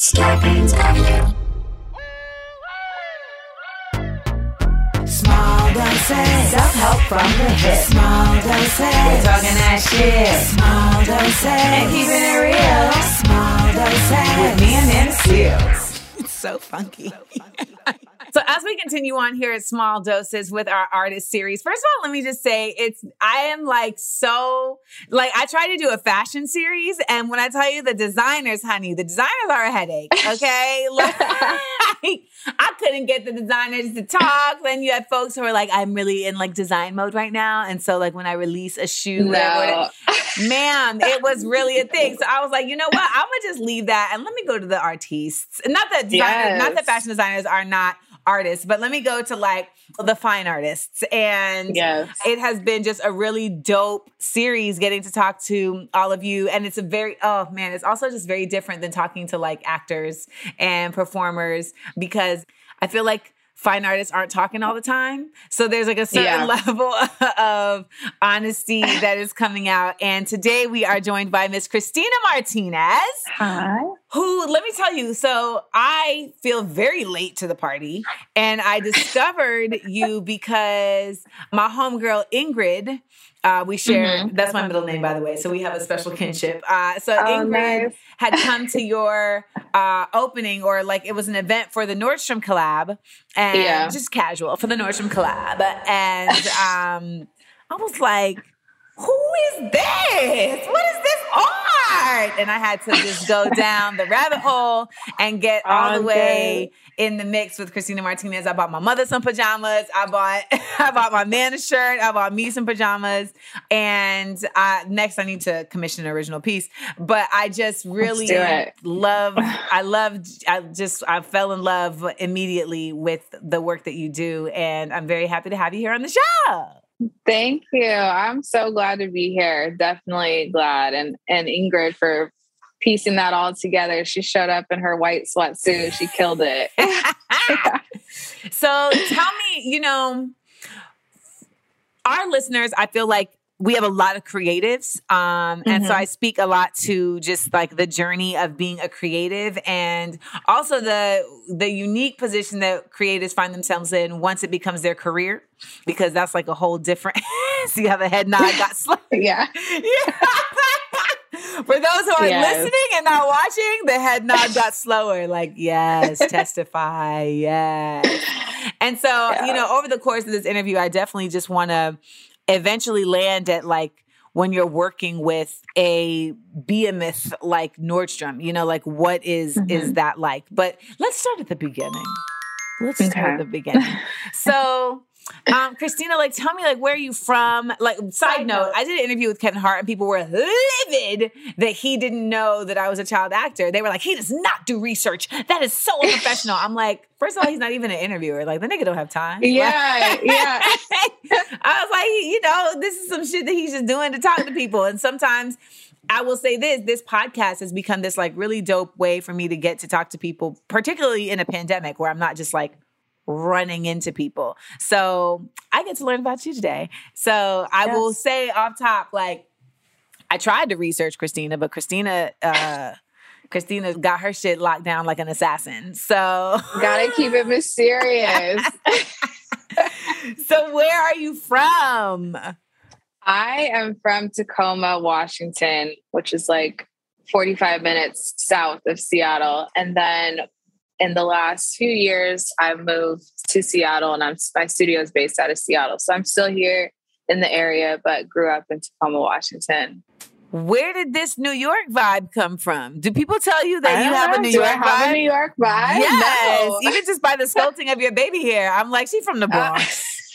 Scarpins Avenue. Small doses. Self-help from the hip. Small doses. We're talking that shit. Small doses. And keeping it real. Small doses. With me and Nana Seals. It's so funky. So as we continue on here at Small Doses with our artist series, first of all, let me just say it's I am like so like I try to do a fashion series, and when I tell you the designers, honey, the designers are a headache. Okay, like I couldn't get the designers to talk. Then you had folks who are like, I'm really in like design mode right now, and so like when I release a shoe, whatever, No. man, it was really a thing. So I was like, you know what? I'm gonna just leave that and let me go to the artists. Not that designers, not that fashion designers are not artists, but let me go to like the fine artists. And Yes. it has been just a really dope series getting to talk to all of you. And it's a very, oh man, it's also just very different than talking to like actors and performers because I feel like fine artists aren't talking all the time. So there's like a certain Yeah. level of honesty that is coming out. And today we are joined by Miss Cristina Martinez Hi. who let me tell you so i feel very late to the party and i discovered you because my homegirl ingrid uh, we share that's my middle name by the way so we have a special kinship uh, so Oh, ingrid nice. had come to your uh, opening or like it was an event for the nordstrom collab and Yeah. just casual for the nordstrom collab and um, i was like who is this? What is this art? And I had to just go down the rabbit hole and get all the way in the mix with Cristina Martinez. I bought my mother some pajamas. I bought I bought my man a shirt. I bought me some pajamas. And I, next I need to commission an original piece. But I just really love I loved I just I fell in love immediately with the work that you do. And I'm very happy to have you here on the show. Thank you. I'm so glad to be here. Definitely glad. And and Ingrid for piecing that all together. She showed up in her white sweatsuit. She killed it. So tell me, you know, our listeners, I feel like we have a lot of creatives. Um, and so Mhm. I speak a lot to just like the journey of being a creative and also the the unique position that creatives find themselves in once it becomes their career, because that's like a whole different see how the head nod got slow. yeah. Yeah. For those who are Yes. listening and not watching, the head nod got slower. Like, yes, testify, yes. And so, Yeah. you know, over the course of this interview, I definitely just want to eventually land at like when you're working with a behemoth like Nordstrom, you know, like what is is mm-hmm. that like? But let's start at the beginning. Let's start at the beginning. So, um, Cristina, like, tell me, like, where are you from? Like, side note, I did an interview with Kevin Hart, and people were livid that he didn't know that I was a child actor. They were like, he does not do research. That is so unprofessional. I'm like, first of all, he's not even an interviewer. Like, the nigga don't have time. Yeah. Yeah. I was like, you know, this is some shit that he's just doing to talk to people. And sometimes I will say this this podcast has become this like really dope way for me to get to talk to people, particularly in a pandemic where I'm not just like running into people. So I get to learn about you today. So I will say off top, like, I tried to research Cristina, but Cristina, uh, Cristina got her shit locked down like an assassin. So, Gotta keep it mysterious. so where are you from? I am from Tacoma, Washington, which is like 45 minutes south of Seattle. And then in the last few years, I've moved to Seattle and I'm my studio is based out of Seattle. So I'm still here in the area, but grew up in Tacoma, Washington. Where did this New York vibe come from? Do people tell you that you have a. New Do York I have vibe? a New York vibe? yes, No. even just by the sculpting of your baby hair, I'm like, she's from the Uh, Bronx.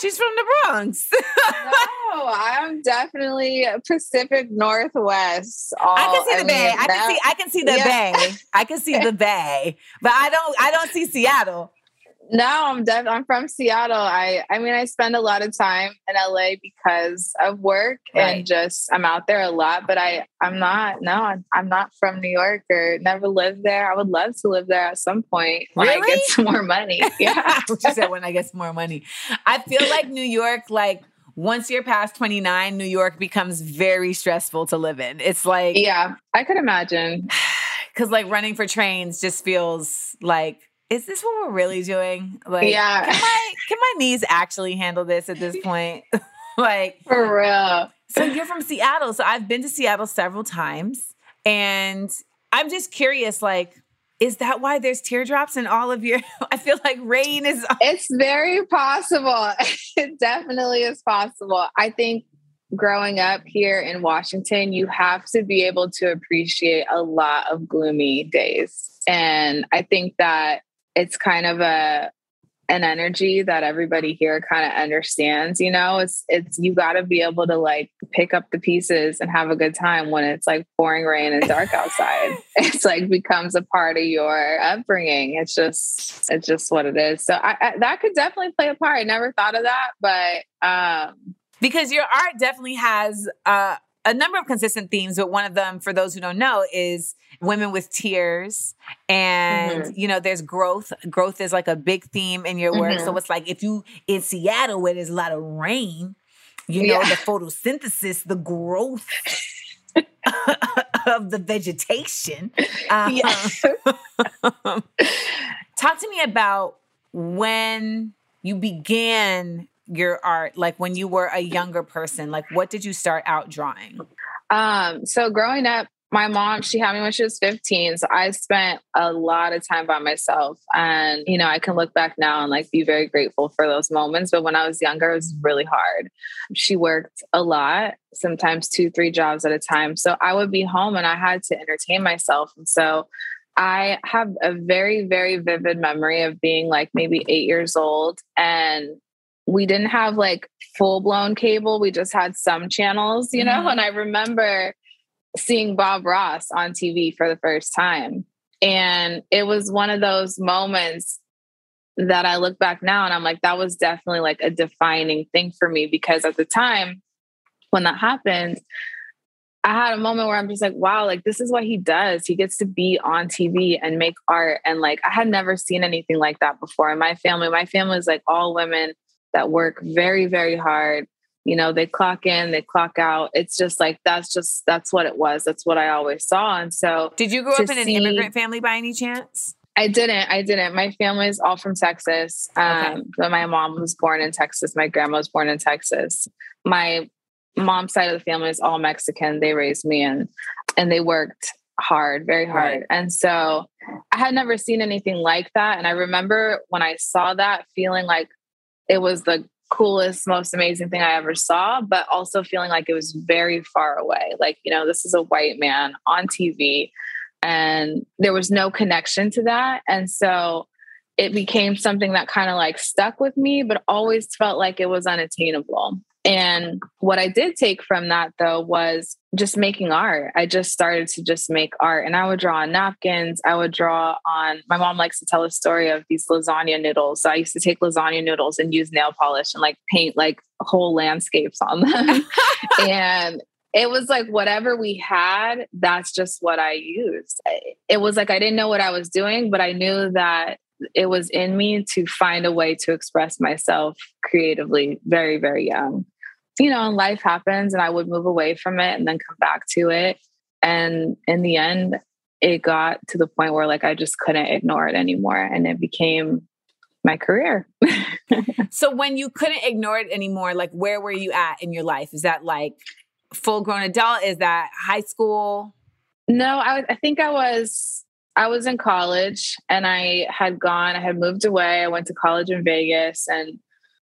she's from the Bronx. no, I'm definitely Pacific Northwest. All, I can see the mean, bay. I can that- see. I can see the Yeah. bay. I can see the bay, but I don't. I don't see Seattle. No, I'm def- I'm from Seattle. I I mean I spend a lot of time in LA because of work Right. and just I'm out there a lot, but I I'm not no, I'm, I'm not from New York or never lived there. I would love to live there at some point when I get some more money. Yeah. You said when I get some more money. I feel like New York, like once you're past 29, New York becomes very stressful to live in. It's like yeah, I could imagine. Cause like running for trains just feels like, is this what we're really doing? Like, Yeah. can my, can my knees actually handle this at this point? like, For real. so you're from Seattle. So I've been to Seattle several times and I'm just curious, like, is that why there's teardrops in all of your? I feel like rain is. It's very possible. it definitely is possible. I think growing up here in Washington, you have to be able to appreciate a lot of gloomy days. And I think that it's kind of a an energy that everybody here kind of understands, you know, it's it's you got to be able to like pick up the pieces and have a good time when it's like pouring rain and dark outside. it's like becomes a part of your upbringing. It's just it's just what it is. So I, I that could definitely play a part. I never thought of that, but um because your art definitely has uh, a number of consistent themes, but one of them, for those who don't know, is women with tears. And, you know, there's growth. Growth is like a big theme in your work. So it's like if you in Seattle where there's a lot of rain, you know, Yeah. the photosynthesis, the growth of the vegetation. Um, Yeah. Talk to me about when you began your art, like when you were a younger person. Like, what did you start out drawing? Um, so growing up, my mom, she had me when she was 15. So I spent a lot of time by myself. And, you know, I can look back now and like be very grateful for those moments. But when I was younger, it was really hard. She worked a lot, sometimes two, three jobs at a time. So I would be home and I had to entertain myself. And so I have a very, very vivid memory of being like maybe eight years old and we didn't have like full blown cable. We just had some channels, you know? Mhm. And I remember seeing Bob Ross on TV for the first time. And it was one of those moments that I look back now and I'm like, that was definitely like a defining thing for me because at the time when that happened, I had a moment where I'm just like, wow, like this is what he does. He gets to be on TV and make art. And like, I had never seen anything like that before in my family. My family is like all women that work very, very hard. You know, they clock in, they clock out. It's just like, that's just, that's what it was. That's what I always saw. And so Did you grow up in an see- immigrant family by any chance? I didn't. I didn't. My family is all from Texas. Um, Okay. But my mom was born in Texas. My grandma was born in Texas. My mom's side of the family is all Mexican. They raised me and and they worked hard, very hard. Right. And so I had never seen anything like that. And I remember when I saw that, feeling like it was the coolest, most amazing thing I ever saw, but also feeling like it was very far away. Like, you know, this is a white man on TV and there was no connection to that. And so it became something that kind of like stuck with me, but always felt like it was unattainable. And what I did take from that though was just making art. I just started to just make art and I would draw on napkins. I would draw on, my mom likes to tell a story of these lasagna noodles. So I used to take lasagna noodles and use nail polish and like paint like whole landscapes on them. and it was like whatever we had, that's just what I used. It was like I didn't know what I was doing, but I knew that it was in me to find a way to express myself creatively very, very young. You know, and life happens and I would move away from it and then come back to it. And in the end, it got to the point where like I just couldn't ignore it anymore and it became my career. So when you couldn't ignore it anymore, like where were you at in your life? Is that like full grown adult? Is that high school? No, I, I think I was I was in college and I had gone, I had moved away. I went to college in Vegas and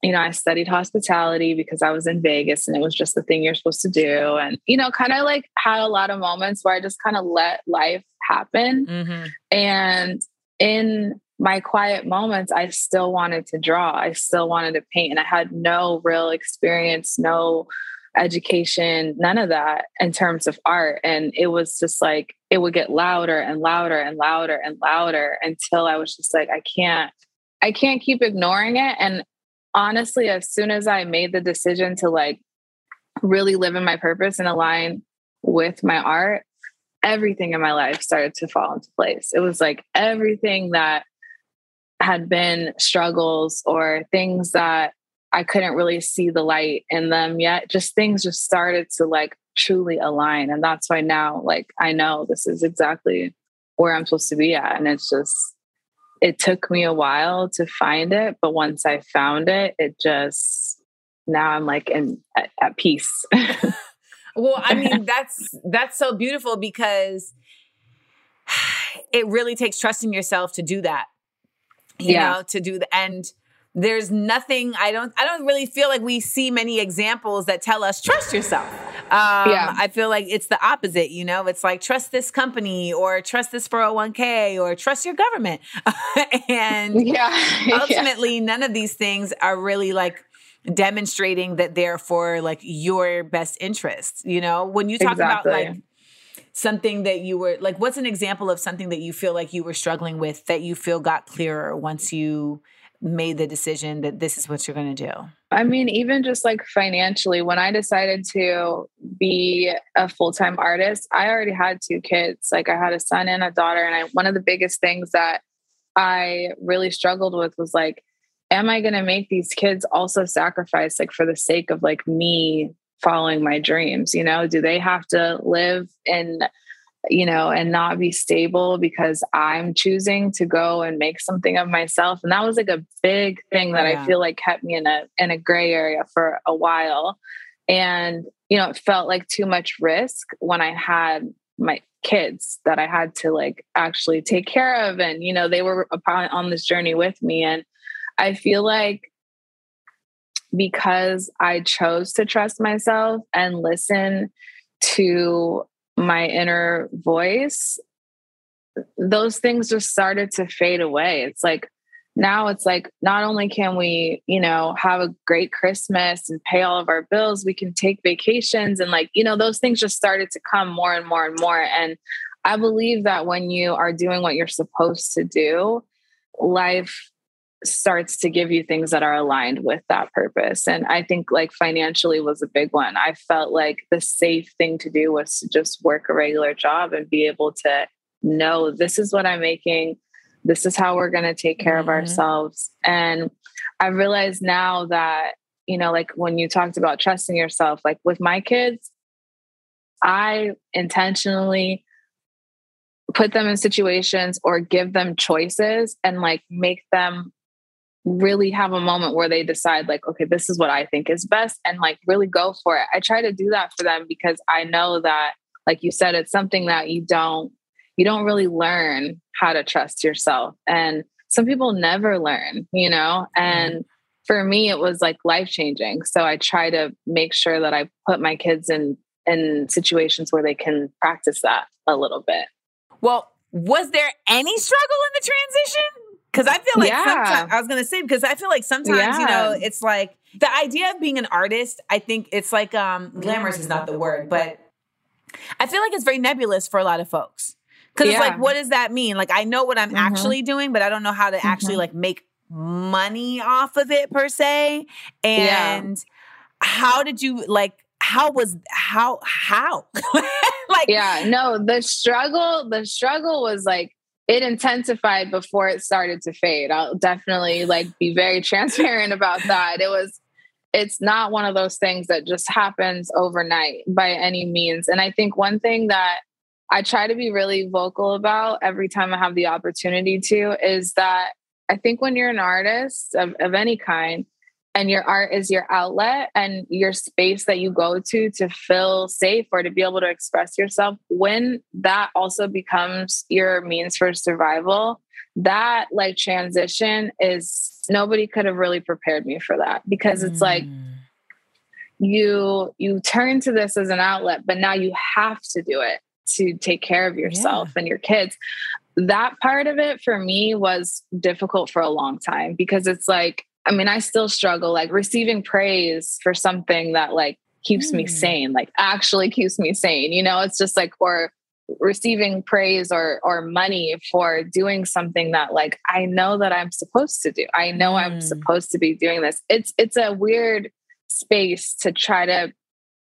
you know, I studied hospitality because I was in Vegas and it was just the thing you're supposed to do. And, you know, kind of like had a lot of moments where I just kind of let life happen. Mm-hmm. And in my quiet moments, I still wanted to draw. I still wanted to paint. And I had no real experience, no education, none of that in terms of art. And it was just like, it would get louder and louder and louder and louder until I was just like, I can't, I can't keep ignoring it. And honestly, as soon as I made the decision to like really live in my purpose and align with my art, everything in my life started to fall into place. It was like everything that had been struggles or things that I couldn't really see the light in them yet, just things just started to like truly align. And that's why now, like, I know this is exactly where I'm supposed to be at. And it's just, it took me a while to find it. But once I found it, it just, now I'm like in at, at peace. well, I mean, that's, that's so beautiful because it really takes trust in yourself to do that. You Yeah. know, to do the and there's nothing I don't I don't really feel like we see many examples that tell us trust yourself. Um, Yeah. I feel like it's the opposite, you know, it's like trust this company or trust this 401k or trust your government. and yeah. yeah. ultimately none of these things are really like demonstrating that they're for like your best interests you know when you talk about like something that you were like what's an example of something that you feel like you were struggling with that you feel got clearer once you made the decision that this is what you're going to do I mean, even just like financially, when I decided to be a full time artist, I already had two kids. Like I had a son and a daughter. And I, one of the biggest things that I really struggled with was like, am I going to make these kids also sacrifice like for the sake of like me following my dreams? You know, do they have to live in you know, and not be stable because I'm choosing to go and make something of myself. And that was like a big thing that Yeah. I feel like kept me in a in a gray area for a while. And, you know, it felt like too much risk when I had my kids that I had to like actually take care of. And, you know, they were upon on this journey with me. And I feel like because I chose to trust myself and listen to my inner voice, those things just started to fade away. It's like now it's like not only can we, you know, have a great Christmas and pay all of our bills, we can take vacations and like, you know, those things just started to come more and more and more. And I believe that when you are doing what you're supposed to do, life starts to give you things that are aligned with that purpose. And I think like financially was a big one. I felt like the safe thing to do was to just work a regular job and be able to know this is what I'm making. This is how we're going to take care of Mhm. ourselves. And I realize now that, you know, like when you talked about trusting yourself, like with my kids, I intentionally put them in situations or give them choices and like make them really have a moment where they decide like okay this is what i think is best and like really go for it. I try to do that for them because i know that like you said it's something that you don't you don't really learn how to trust yourself and some people never learn you know? Mm-hmm. And for me it was like life changing so i try to make sure that i put my kids in in situations where they can practice that a little bit. Well was there any struggle in the transition because i feel like Yeah. i was going to say because i feel like sometimes you know it's like the idea of being an artist i think it's like um glamorous is not the word but i feel like it's very nebulous for a lot of folks because it's like what does that mean like i know what i'm Mhm. actually doing but i don't know how to actually Mhm. like make money off of it per se Yeah. and how did you like how was how how like yeah no the struggle the struggle was like it intensified before it started to fade. I'll definitely like be very transparent about that. It was it's not one of those things that just happens overnight by any means. And i think one thing that i try to be really vocal about every time i have the opportunity to is that i think when you're an artist of, of any kind and your art is your outlet and your space that you go to to feel safe or to be able to express yourself when that also becomes your means for survival that like transition is nobody could have really prepared me for that because it's like Mm. you you turn to this as an outlet but now you have to do it to take care of yourself and your kids that part of it for me was difficult for a long time because it's like i mean i still struggle like receiving praise for something that like keeps me Mm. sane like actually keeps me sane you know it's just like or receiving praise or or money for doing something that like i know that i'm supposed to do i know i'm Mm. supposed to be doing this it's it's a weird space to try to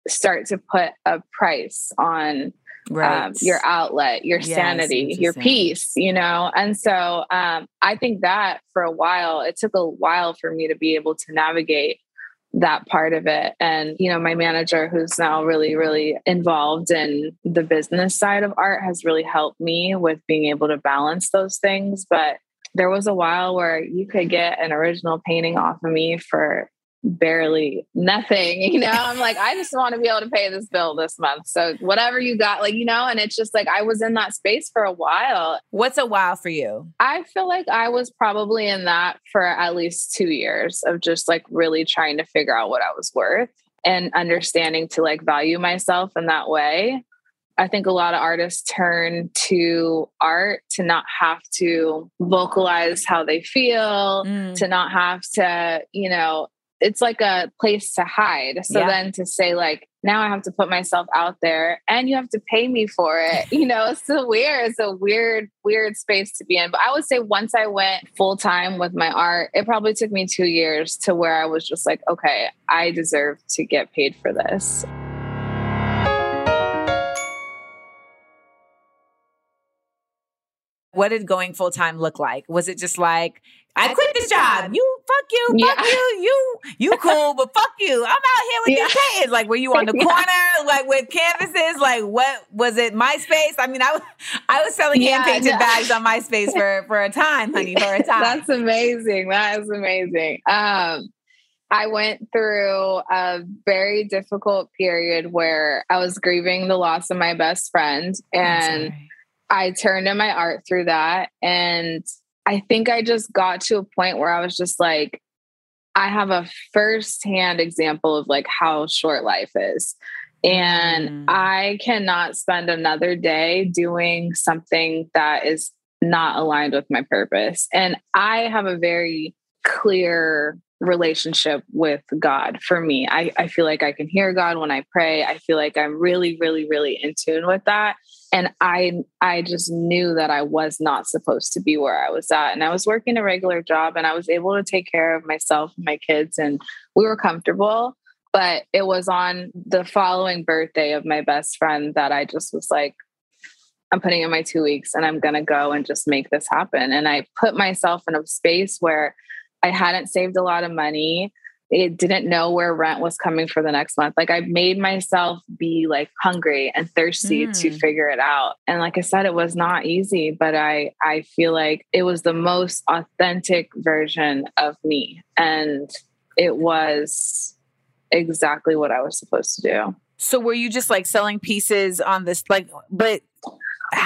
start to put a price on right um, your outlet, your Yes, sanity, your peace, you know? And so um, I think that for a while, it took a while for me to be able to navigate. that part of it. And, you know, my manager, who's now really, really involved in the business side of art, has really helped me with being able to balance those things. But there was a while where you could get an original painting off of me for barely nothing you know i'm like i just want to be able to pay this bill this month so whatever you got like you know and it's just like i was in that space for a while What's a while for you? i feel like i was probably in that for at least two years of just like really trying to figure out what i was worth and understanding to like value myself in that way I think a lot of artists turn to art to not have to vocalize how they feel, Mm. to not have to, you know, it's like a place to hide. So Yeah. then to say, like, now I have to put myself out there and you have to pay me for it, you know, it's so weird. It's a weird, weird space to be in. But I would say once I went full time with my art, it probably took me two years to where I was just like, okay, I deserve to get paid for this. What did going full time look like? Was it just like I quit this job? You fuck you, fuck Yeah. you, you you cool, but fuck you. I'm out here with these kids. Like, were you on the Yeah. corner, like with canvases? Like, what was it? MySpace? I mean, I was I was selling Yeah, hand painted no. bags on MySpace for for a time, honey, for a time. That's amazing. That is amazing. Um, I went through a very difficult period where I was grieving the loss of my best friend, and. I turned to my art through that. And I think I just got to a point where I was just like, I have a firsthand example of like how short life is. And Mm. I cannot spend another day doing something that is not aligned with my purpose. And I have a very clear relationship with God for me. I, I feel like I can hear God when I pray. I feel like I'm really, really, really in tune with that. And I I just knew that I was not supposed to be where I was at. And I was working a regular job and I was able to take care of myself and my kids and we were comfortable. But it was on the following birthday of my best friend that I just was like, I'm putting in my two weeks and I'm to go and just make this happen. And I put myself in a space where I hadn't saved a lot of money. It didn't know where rent was coming for the next month. Like I made myself be like hungry and thirsty to Mm. figure it out. And like I said, it was not easy, but I I feel like it was the most authentic version of me. And it was exactly what I was supposed to do. So were you just like selling pieces on this like but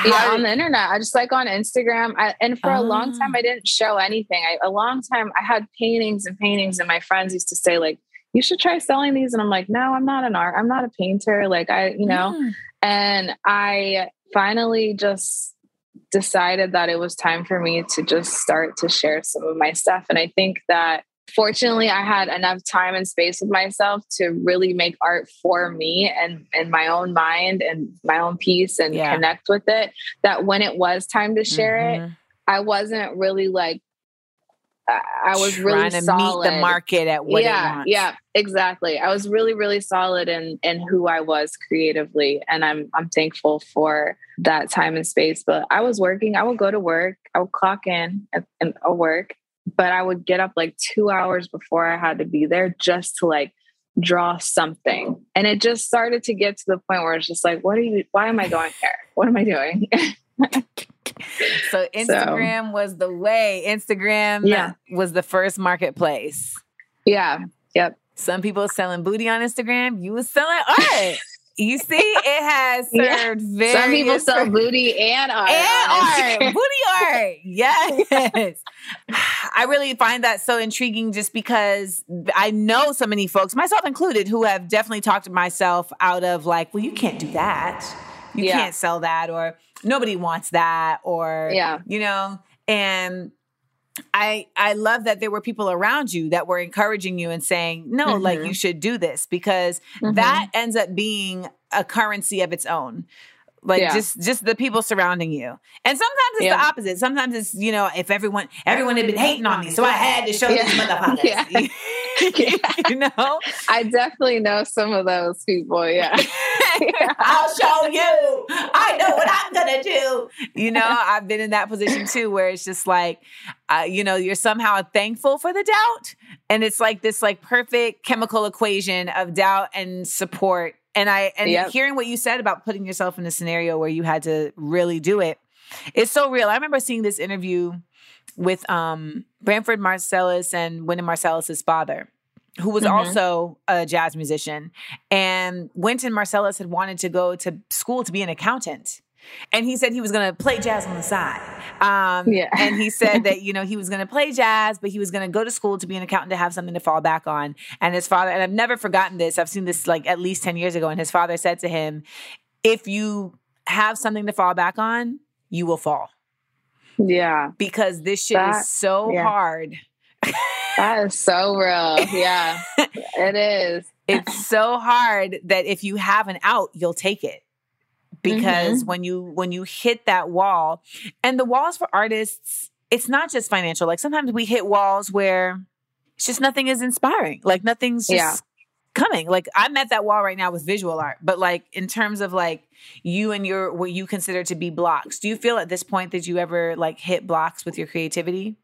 yeah on the internet i just like on instagram I, and for a long time i didn't show anything. I, a long time i had paintings and paintings and my friends used to say like you should try selling these and i'm like no i'm not an art i'm not a painter like i you know? Mm. and i finally just decided that it was time for me to just start to share some of my stuff and i think that fortunately i had enough time and space with myself to really make art for me and and my own mind and my own peace and Yeah. connect with it that when it was time to share it Mhm. i wasn't really like i, was trying really to solid meet the market at what it yeah yeah exactly i was really really solid in in who i was creatively and i'm i'm thankful for that time and space but i was working i would go to work i would clock in and, and work but i would get up like two hours before i had to be there just to like draw something and it just started to get to the point where it's just like what are you why am i going here what am i doing So Instagram was the way. Instagram Yeah. was the first marketplace. yeah yep Some people selling booty on Instagram. You was selling art. You see, it has Yeah. served very some people sell booty and art and art, booty art. Yes. I really find that so intriguing just because I know so many folks, myself included, who have definitely talked myself out of like, well, you can't do that. You Yeah. can't sell that, or nobody wants that, or, Yeah. you know, and I I love that there were people around you that were encouraging you and saying, no, like Mhm. you should do this because Mhm. that ends up being a currency of its own like Yeah. just just the people surrounding you and sometimes it's Yeah. the opposite sometimes it's you know if everyone everyone had been hating on me so i had to show Yeah. these motherfuckers Yeah. you know I definitely know some of those people. Yeah. I'll show you. I know what I'm gonna do. You know, I've been in that position too, where it's just like, uh, you know, you're somehow thankful for the doubt, and it's like this like perfect chemical equation of doubt and support. And I and Yep. hearing what you said about putting yourself in a scenario where you had to really do it, it's so real. I remember seeing this interview with um Branford Marsalis and Wynton Marsalis's father, who was Mhm. also a jazz musician. And Wynton Marsalis had wanted to go to school to be an accountant. And he said he was going to play jazz on the side. Um, Yeah. And he said that, you know, he was going to play jazz, but he was going to go to school to be an accountant to have something to fall back on. And his father, and I've never forgotten this, I've seen this like at least 10 years ago. And his father said to him, if you have something to fall back on, you will fall yeah. because this shit That- is so yeah. hard. That is so real. Yeah. it is. It's so hard that if you have an out, you'll take it. Because mm-hmm. when you when you hit that wall, and the walls for artists, it's not just financial. Like sometimes we hit walls where it's just nothing is inspiring. Like nothing's just Yeah. coming. Like I'm at that wall right now with visual art, but like in terms of like you and your what you consider to be blocks, do you feel at this point that you ever like hit blocks with your creativity?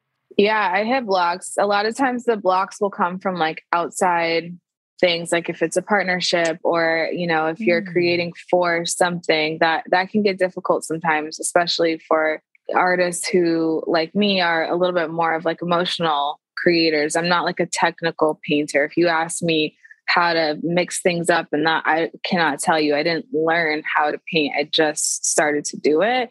Yeah, I hit blocks. A lot of times the blocks will come from like outside things like if it's a partnership or you know if you're Mm. creating for something that that can get difficult sometimes especially for artists who like me are a little bit more of like emotional creators. I'm not like a technical painter. If you ask me how to mix things up and that i cannot tell you. I didn't learn how to paint. I just started to do it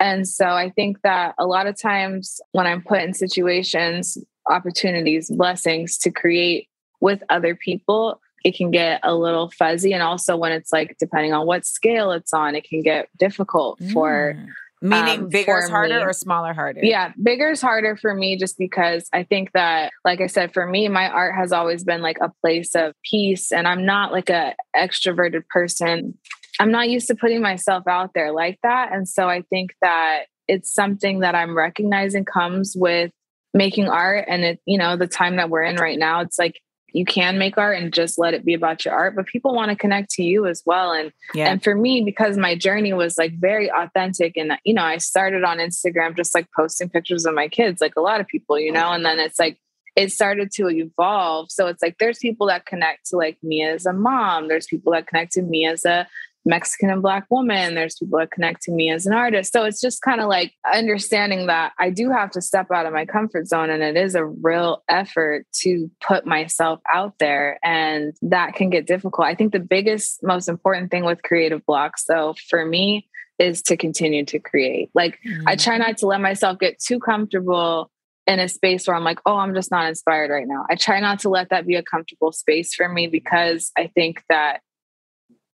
and so I think that a lot of times when I'm put in situations, opportunities, blessings to create with other people, it can get a little fuzzy. And also when it's like, depending on what scale it's on, it can get difficult for, Mm. meaning um, bigger is harder me. or smaller harder? yeah, bigger is harder for me just because I think that, like I said, for me, my art has always been like a place of peace. And I'm not like a extroverted person. I'm not used to putting myself out there like that. And so I think that it's something that I'm recognizing comes with making art and it, you know, the time that we're in right now, it's like you can make art and just let it be about your art, but people want to connect to you as well. And Yeah. and for me, because my journey was like very authentic, and you know, I started on Instagram just like posting pictures of my kids, like a lot of people, you know, and then it's like it started to evolve. So it's like there's people that connect to like me as a mom, there's people that connect to me as a Mexican and Black woman, there's people that connect to me as an artist. So it's just kind of like understanding that I do have to step out of my comfort zone, and it is a real effort to put myself out there, and that can get difficult. I think the biggest, most important thing with creative blocks, though, for me, is to continue to create. Like, I mm. try not to let myself get too comfortable in a space where I'm like, oh, I'm just not inspired right now. I try not to let that be a comfortable space for me because I think that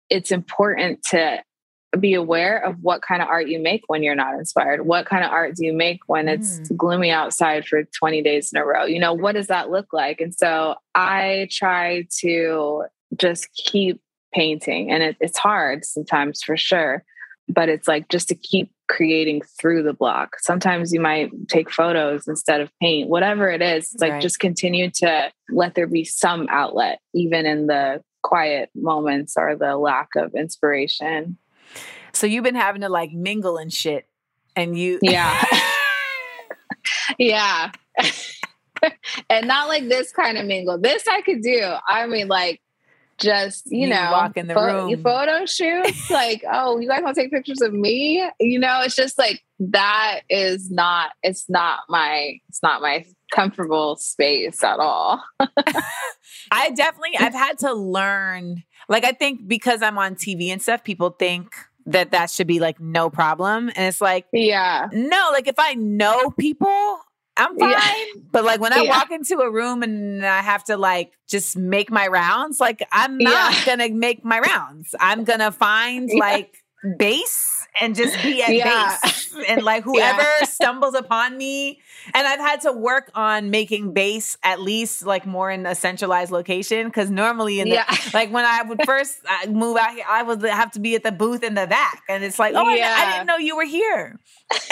it's important to be aware of what kind of art you make when you're not inspired. What kind of art do you make when it's mm. gloomy outside for 20 days in a row? You know, what does that look like? And so I try to just keep painting, and it, it's hard sometimes for sure, but it's like just to keep creating through the block. Sometimes you might take photos instead of paint, whatever it is. It's like Right. just continue to let there be some outlet, even in the quiet moments or the lack of inspiration. So you've been having to like mingle and shit, and you Yeah. yeah. and not like this kind of mingle. This I could do. I mean, like, just you, You know, walk in the room. photo shoots. like, oh, you guys want to take pictures of me? You know, it's just like that is not. It's not my. It's not my comfortable space at all. I definitely I've had to learn. Like I think because I'm on TV and stuff, people think that that should be like no problem, and it's like Yeah. no. Like if I know people. I'm fine. Yeah. But like when I Yeah. walk into a room and I have to like just make my rounds, like I'm not Yeah. gonna make my rounds. I'm gonna find like base and just be at Yeah. base. And like whoever stumbles upon me. And I've had to work on making base at least like more in a centralized location. Cause normally in the Yeah. like when I would first uh, move out here, I would have to be at the booth in the back. And it's like, oh, I- I, didn't know you were here.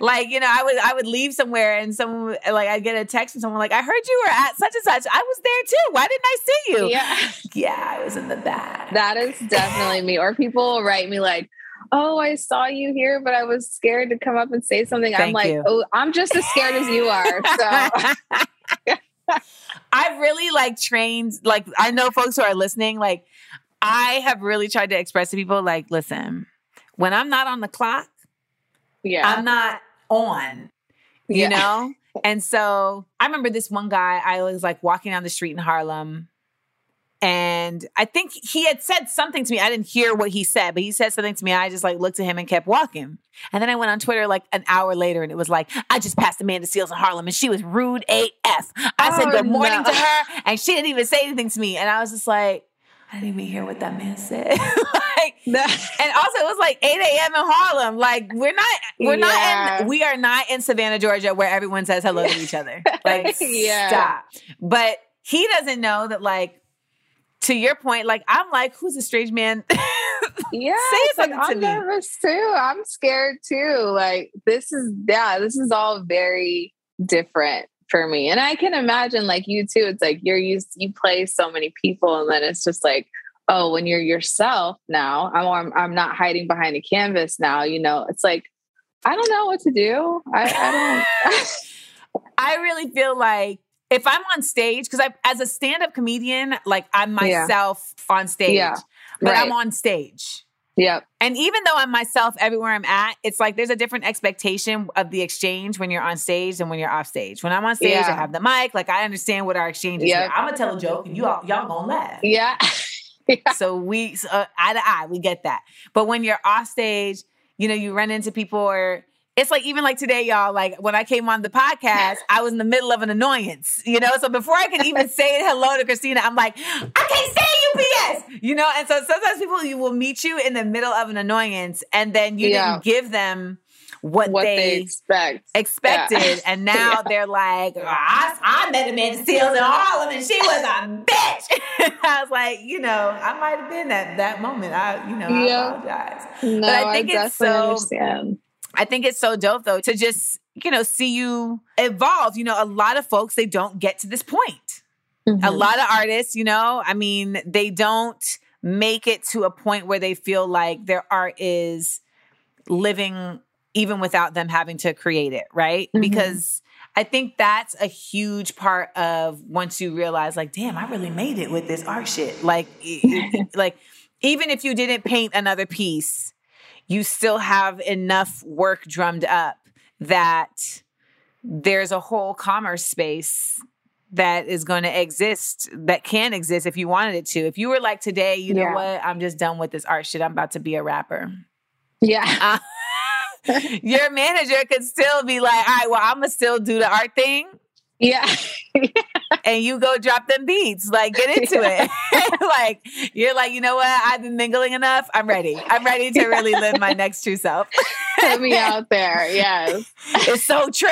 like you know, I would I would leave somewhere and someone like I'd get a text from someone like, "I heard you were at such and such. I was there too. Why didn't I see you?" Yeah. Yeah, I was in the back. That is definitely me. Or people write me like, "Oh, I saw you here, but I was scared to come up and say something." I'm like, you. "Oh, I'm just as scared as you are." So I've really like trained, like, I know folks who are listening, like, I have really tried to express to people, like, listen, when I'm not on the clock, yeah, I'm not on, you Yeah. know? And so I remember this one guy, I was like walking down the street in Harlem. And I think he had said something to me. I didn't hear what he said, but he said something to me. I just like looked at him and kept walking. And then I went on Twitter like an hour later and it was like, I just passed Amanda Seales in Harlem and she was rude AF. I said Oh, good morning no. to her and she didn't even say anything to me. And I was just like, I didn't even hear what that man said. like, and also it was like 8 a.m. in Harlem. Like we're not, we're not in, we are not in Savannah, Georgia, where everyone says hello to each other. Like Yeah. stop. But he doesn't know that like, to your point, like I'm like, who's a strange man? yeah, like, something to I'm me. nervous too. I'm scared too. Like this is yeah, this is all very different for me. And I can imagine like you too. It's like you're used you play so many people and then it's just like oh, when you're yourself now, I'm I'm, I'm not hiding behind a canvas now, you know. It's like I don't know what to do. I, I don't I really feel like if I'm on stage, because I as a stand-up comedian, like I'm Yeah. myself on stage. Yeah. But I'm on stage. Yep. And even though I'm myself everywhere I'm at, it's like there's a different expectation of the exchange when you're on stage and when you're off stage. When I'm on stage, I have the mic. Like I understand what our exchange is. Yep. I'm gonna tell a joke, and you all, y'all gonna laugh. Yeah. So we so, uh, eye to eye, we get that. But when you're off stage, you know, you run into people or it's like even like today, y'all. Like when I came on the podcast, I was in the middle of an annoyance, you know. So before I could even say hello to Cristina, I'm like, I can't say UPS, you know. And so sometimes people you will meet you in the middle of an annoyance, and then you Yeah. didn't give them what, what they, they expect. expected, Yeah. and now Yeah. they're like, I, I met Amanda Seales in Harlem, and she was a bitch. I was like, you know, I might have been at that moment. I, you know, I apologize. No, I I, think it's definitely so- understand. I think it's so dope though to just, you know, see you evolve. You know, a lot of folks they don't get to this point. A Mhm. lot of artists, you know, I mean, they don't make it to a point where they feel like their art is living even without them having to create it, right? Mhm. Because I think that's a huge part of once you realize, like, damn, I really made it with this art shit. Like, like even if you didn't paint another piece, you still have enough work drummed up that there's a whole commerce space that is going to exist that can exist if you wanted it to. If you were like today, you know what? I'm just done with this art shit. I'm about to be a rapper. Yeah. Uh, your manager could still be like, all right, well, I'm gonna still do the art thing Yeah. and you go drop them beats. Like, get into it. like, you're like, you know what? I've been mingling enough. I'm ready. I'm ready to really live my next true self. Put me out there. Yes. It's so true.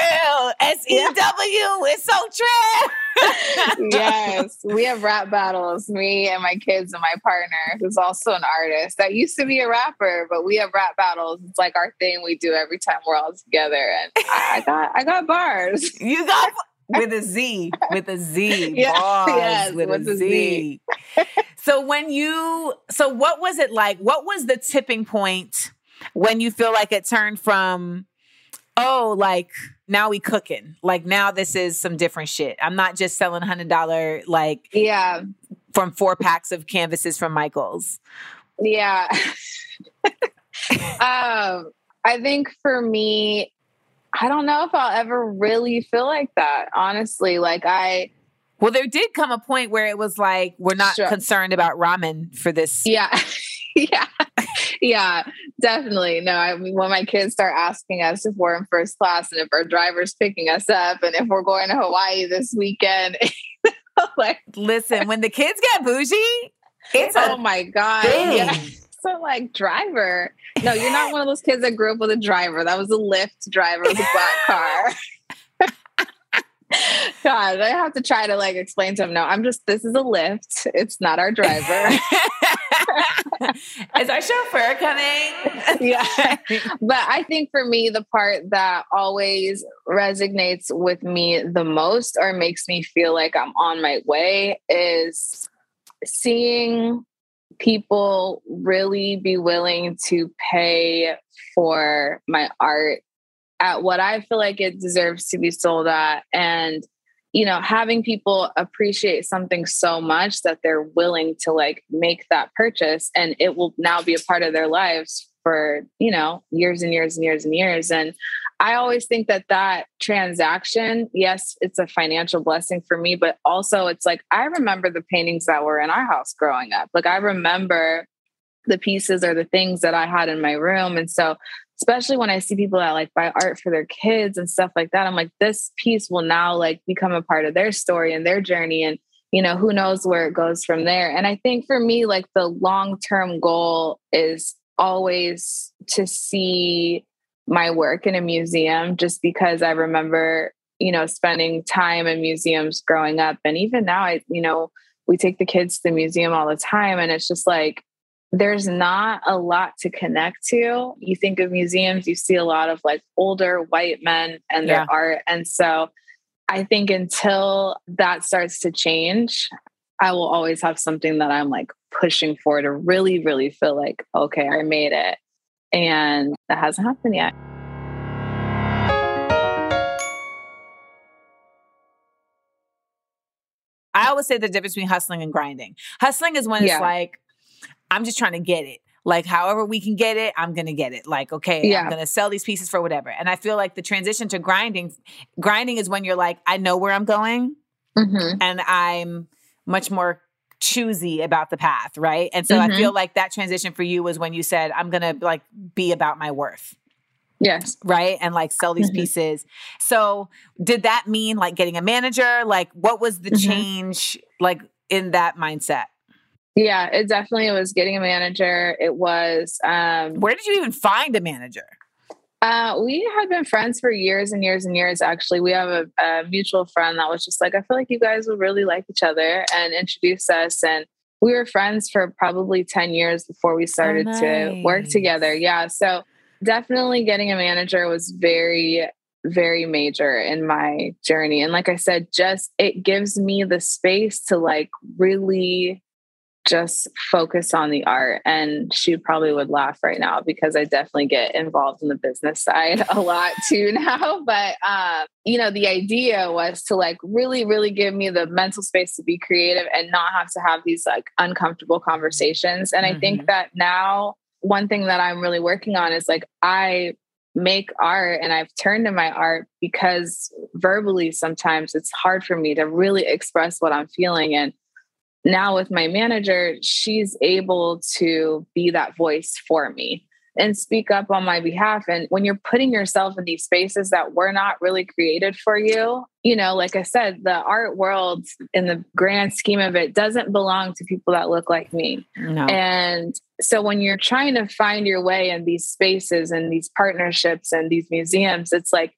S E W. It's so true. yes. We have rap battles, me and my kids and my partner, who's also an artist that used to be a rapper, but we have rap battles. It's like our thing we do every time we're all together. And I, I got I got bars. You got with a Z, with a Z, Yeah, bars, yes, with, with a a Z. Z. so when you, so what was it like? What was the tipping point when you feel like it turned from, oh, like now we cooking, like now this is some different shit. I'm not just selling hundred dollar like Yeah. from four packs of canvases from Michaels. Yeah. um, I think for me, I don't know if I'll ever really feel like that, honestly. Like I Well, there did come a point where it was like we're not Sure. concerned about ramen for this. Yeah. yeah. Yeah, definitely. No, I mean, when my kids start asking us if we're in first class and if our driver's picking us up and if we're going to Hawaii this weekend, like, Listen, when the kids get bougie, it's oh a my God. Yeah. So, like, driver. No, you're not one of those kids that grew up with a driver. That was a Lyft driver with a black car. God, I have to try to like explain to him. No, I'm just, this is a Lyft. It's not our driver. Is our chauffeur coming? yeah. But I think for me, the part that always resonates with me the most or makes me feel like I'm on my way is seeing people really be willing to pay for my art at what I feel like it deserves to be sold at. And you know having people appreciate something so much that they're willing to like make that purchase and it will now be a part of their lives for you know years and years and years and years and i always think that that transaction yes it's a financial blessing for me but also it's like i remember the paintings that were in our house growing up like i remember the pieces or the things that i had in my room and so especially when I see people that like buy art for their kids and stuff like that. I'm like, this piece will now like become a part of their story and their journey. And, you know, who knows where it goes from there. And I think for me, like the long term goal is always to see my work in a museum just because I remember, you know, spending time in museums growing up. And even now, I, you know, we take the kids to the museum all the time. And it's just like, there's not a lot to connect to. You think of museums, you see a lot of like older white men and their yeah. art. And so I think until that starts to change, I will always have something that I'm like pushing for to really, really feel like, okay, I made it. And that hasn't happened yet. I always say the difference between hustling and grinding. Hustling is when yeah. it's like, I'm just trying to get it. Like, however we can get it, I'm gonna get it. Like, okay, yeah. I'm gonna sell these pieces for whatever. And I feel like the transition to grinding, grinding is when you're like, I know where I'm going, mm-hmm. and I'm much more choosy about the path, right? And so mm-hmm. I feel like that transition for you was when you said, I'm gonna like be about my worth. Yes. Right. And like sell these mm-hmm. pieces. So, did that mean like getting a manager? Like, what was the mm-hmm. change like in that mindset? Yeah, it definitely was getting a manager. It was um Where did you even find a manager? Uh, we had been friends for years and years and years. Actually, we have a, a, mutual friend that was just like, I feel like you guys would really like each other, and introduced us. And we were friends for probably ten years before we started oh, nice. to work together. Yeah, so definitely getting a manager was very, very major in my journey. And like I said, just it gives me the space to like really just focus on the art. And she probably would laugh right now because I definitely get involved in the business side a lot too now. But, um, you know, the idea was to like really, really give me the mental space to be creative and not have to have these like uncomfortable conversations. And mm-hmm. I think mm-hmm. that now, one thing that I'm really working on is like, I make art and I've turned to my art because verbally sometimes it's hard for me to really express what I'm feeling. And now with my manager, she's able to be that voice for me and speak up on my behalf. And when you're putting yourself in these spaces that were not really created for you, you know, like I said, the art world in the grand scheme of it doesn't belong to people that look like me. No. And so when you're trying to find your way in these spaces and these partnerships and these museums, it's like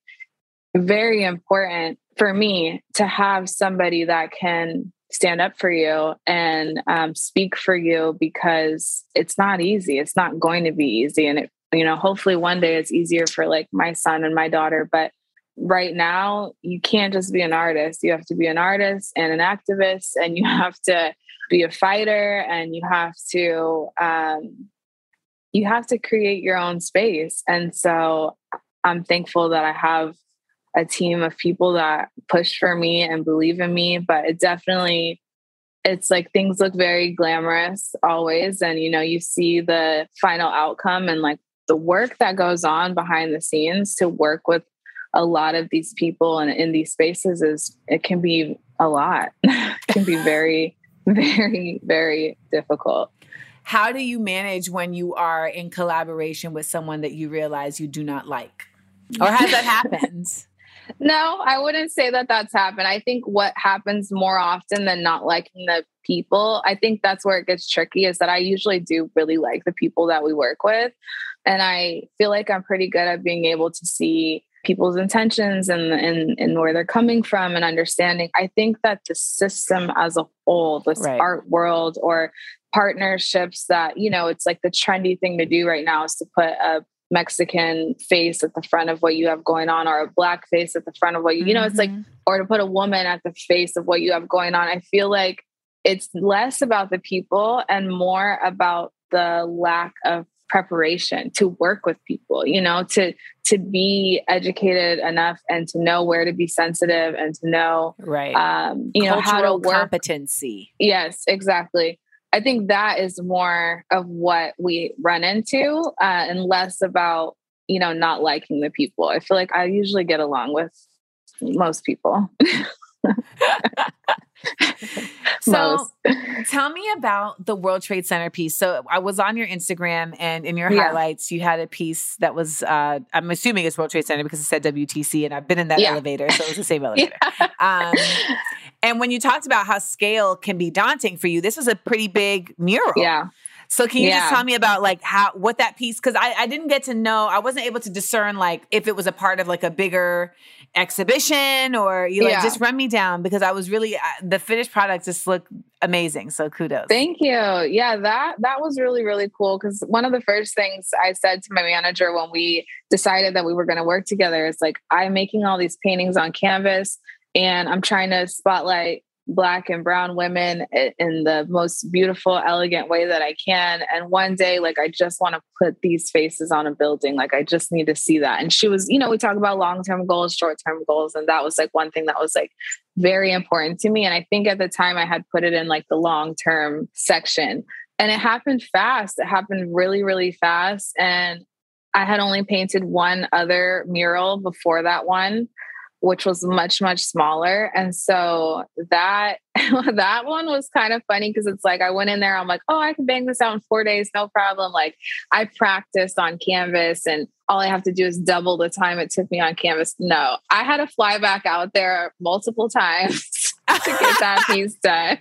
very important for me to have somebody that can stand up for you and um, speak for you because it's not easy. It's not going to be easy. And it, you know, hopefully one day it's easier for like my son and my daughter. But right now, you can't just be an artist. You have to be an artist and an activist, and you have to be a fighter, and you have to um, you have to create your own space. And so I'm thankful that I have a team of people that push for me and believe in me but it definitely it's like things look very glamorous always. And you know you see the final outcome and like the work that goes on behind the scenes to work with a lot of these people and in these spaces is it can be a lot. It can be very very very difficult. How do you manage when you are in collaboration with someone that you realize you do not like? Or has that happened no, I wouldn't say that that's happened. I think what happens more often than not liking the people, I think that's where it gets tricky is that I usually do really like the people that we work with. And I feel like I'm pretty good at being able to see people's intentions and, and, and where they're coming from and understanding. I think that the system as a whole, this right. art world or partnerships that, you know, it's like the trendy thing to do right now is to put a Mexican face at the front of what you have going on or a black face at the front of what you, you know, it's like, Mhm. or to put a woman at the face of what you have going on. I feel like it's less about the people and more about the lack of preparation to work with people you know to to be educated enough and to know where to be sensitive and to know right. um you know how to work competency. yes exactly i think that is more of what we run into uh, and less about you know not liking the people. I feel like i usually get along with most people So tell me about the World Trade Center piece. So I was on your Instagram and in your Yeah. highlights, you had a piece that was, uh, I'm assuming it's World Trade Center because it said WTC and I've been in that Yeah. elevator. So it was the same elevator. Um, and when you talked about how scale can be daunting for you, this was a pretty big mural. yeah So can you just tell me about like how what that piece? Because I, I didn't get to know, I wasn't able to discern like if it was a part of like a bigger exhibition or you like Yeah. just run me down because I was really uh, the finished product just looked amazing. So kudos. Thank you. Yeah, that that was really really cool because one of the first things I said to my manager when we decided that we were going to work together is like I'm making all these paintings on canvas and I'm trying to spotlight black and brown women in the most beautiful elegant way that I can and one day like I just want to put these faces on a building like I just need to see that and she was you know we talk about long-term goals short-term goals and that was like one thing that was like very important to me. And I think at the time I had put it in like the long term section. And it happened fast. It happened really, really fast. And I had only painted one other mural before that one, which was much, much smaller. And so that that one was kind of funny because it's like I went in there, I'm like, oh, I can bang this out in four days, no problem. Like I practiced on canvas and all I have to do is double the time it took me on canvas. No, I had to fly back out there multiple times to get that piece done.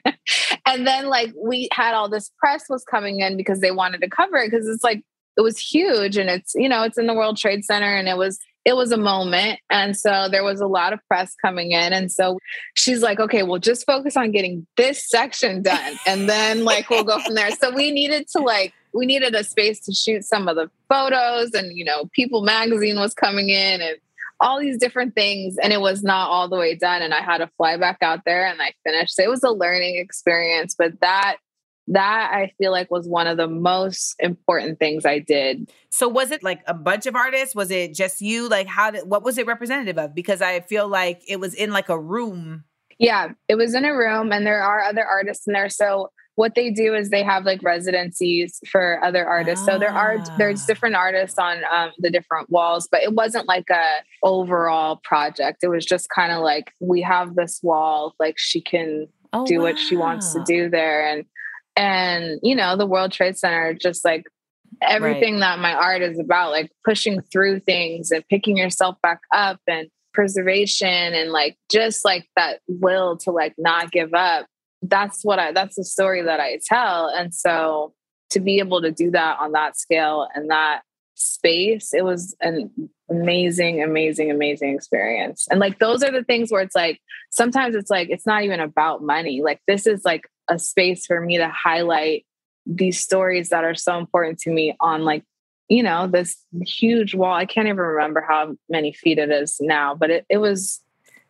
And then like we had all this press was coming in because they wanted to cover it because it's like it was huge and it's you know it's in the World Trade Center and it was it was a moment. And so there was a lot of press coming in. And so she's like okay well just focus on getting this section done. And then like we'll go from there. So we needed to like we needed a space to shoot some of the photos and you know people magazine was coming in and all these different things. And it was not all the way done. And i had to fly back out there and i finished. It was a learning experience but that that i feel like was one of the most important things i did So was it like a bunch of artists? Was it just you? Like how did what was it representative of? Because I feel like it was in like a room. Yeah, it was in a room and there are other artists in there. So what they do is they have like residencies for other artists. So there are there's Ah. different artists on um, the different walls, but it wasn't like a overall project. It was just kind of like we have this wall, like she can Oh, do what she wants to do there, and and you know the World Trade Center just like everything that my art is about, like pushing through things and picking yourself back up and preservation and like just like that will to like not give up. That's what i that's the story that i tell. And so to be able to do that on that scale and that space it was an amazing amazing amazing experience. And like those are the things where it's like sometimes it's like it's not even about money. Like this is like a space for me to highlight these stories that are so important to me on like you know this huge wall. I can't even remember how many feet it is now but it, it was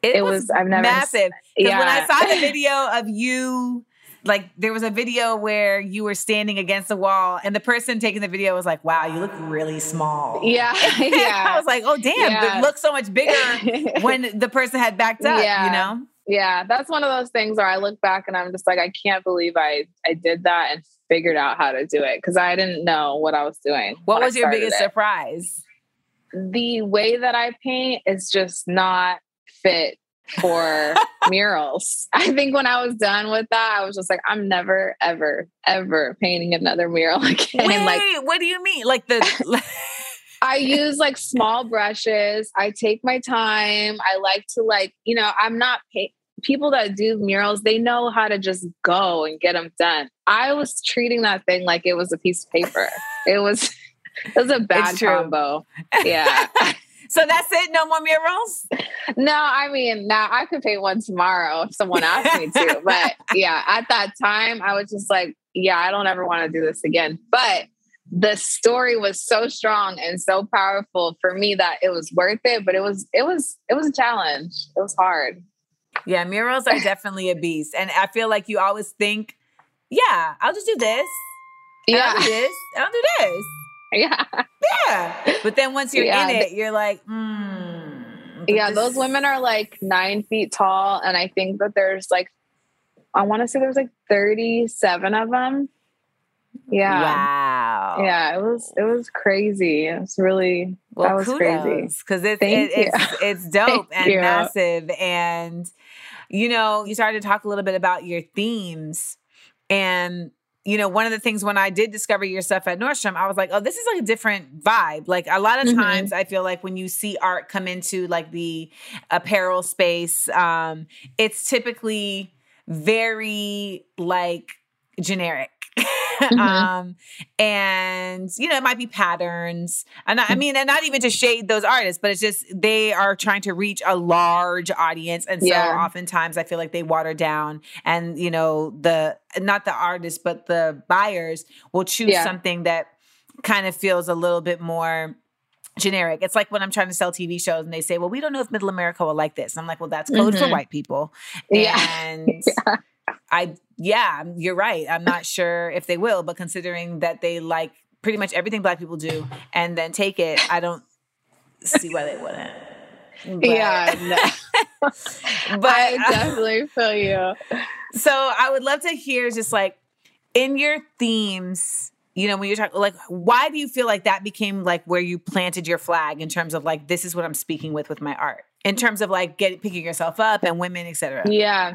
It, It was, was- I've never- massive. yeah when I saw the video of you, like there was a video where you were standing against the wall, and the person taking the video was like, "Wow, you look really small." yeah yeah. I was like, "Oh, damn! Yeah. It looks so much bigger when the person had backed up." Yeah. You know. yeah that's one of those things where i look back and i'm just like i can't believe i i did that and figured out how to do it because i didn't know what i was doing What was your biggest it. surprise? the way that i paint is just not fit for murals i think when i was done with that i was just like i'm never ever ever painting another mural again Wait, like what do you mean? Like the I use like small brushes. I take my time. I like to like, you know, I'm not pay- people that do murals, they know how to just go and get them done. I was treating that thing like it was a piece of paper. It was it was a bad combo. Yeah. So that's it. No more murals. no, I mean, now I could paint one tomorrow if someone asked me to. But yeah, at that time I was just like yeah, I don't ever want to do this again. But the story was so strong and so powerful for me that it was worth it. But it was, it was, it was a challenge. It was hard. Yeah, murals are definitely a beast. And I feel like you always think, yeah, I'll just do this. and I'll do Yeah. this. I'll do this. Yeah. Yeah. But then once you're Yeah, in it, you're like, hmm. Yeah. this- Those women are like nine feet tall. And I think that there's like, I want to say there's like 37 of them. Yeah. Wow. Yeah. It was, it was crazy. It's really, Well, that was crazy. because it's it, it's it's dope and you. massive, and you know, you started to talk a little bit about your themes, and you know, one of the things when I did discover your stuff at Nordstrom, I was like, oh, this is like a different vibe. Like a lot of Mhm. times, I feel like when you see art come into like the apparel space, um, it's typically very like generic. Mhm. um and you know it might be patterns and I, I mean and not even to shade those artists but it's just they are trying to reach a large audience and so Yeah. oftentimes i feel like they water down and you know the not the artists but the buyers will choose Yeah. something that kind of feels a little bit more generic. It's like when I'm trying to sell TV shows and they say, "Well, we don't know if Middle America will like this." And I'm like, "Well, that's code for Mhm. white people." Yeah. I yeah, you're right. I'm not sure if they will, but considering that they like pretty much everything black people do and then take it, I don't see why they wouldn't. But, yeah. No. but I definitely feel you. so I would love to hear just like in your themes, you know, when you're talking like why do you feel like that became like where you planted your flag in terms of like this is what I'm speaking with with my art. In terms of like getting picking yourself up and women, etc. Yeah.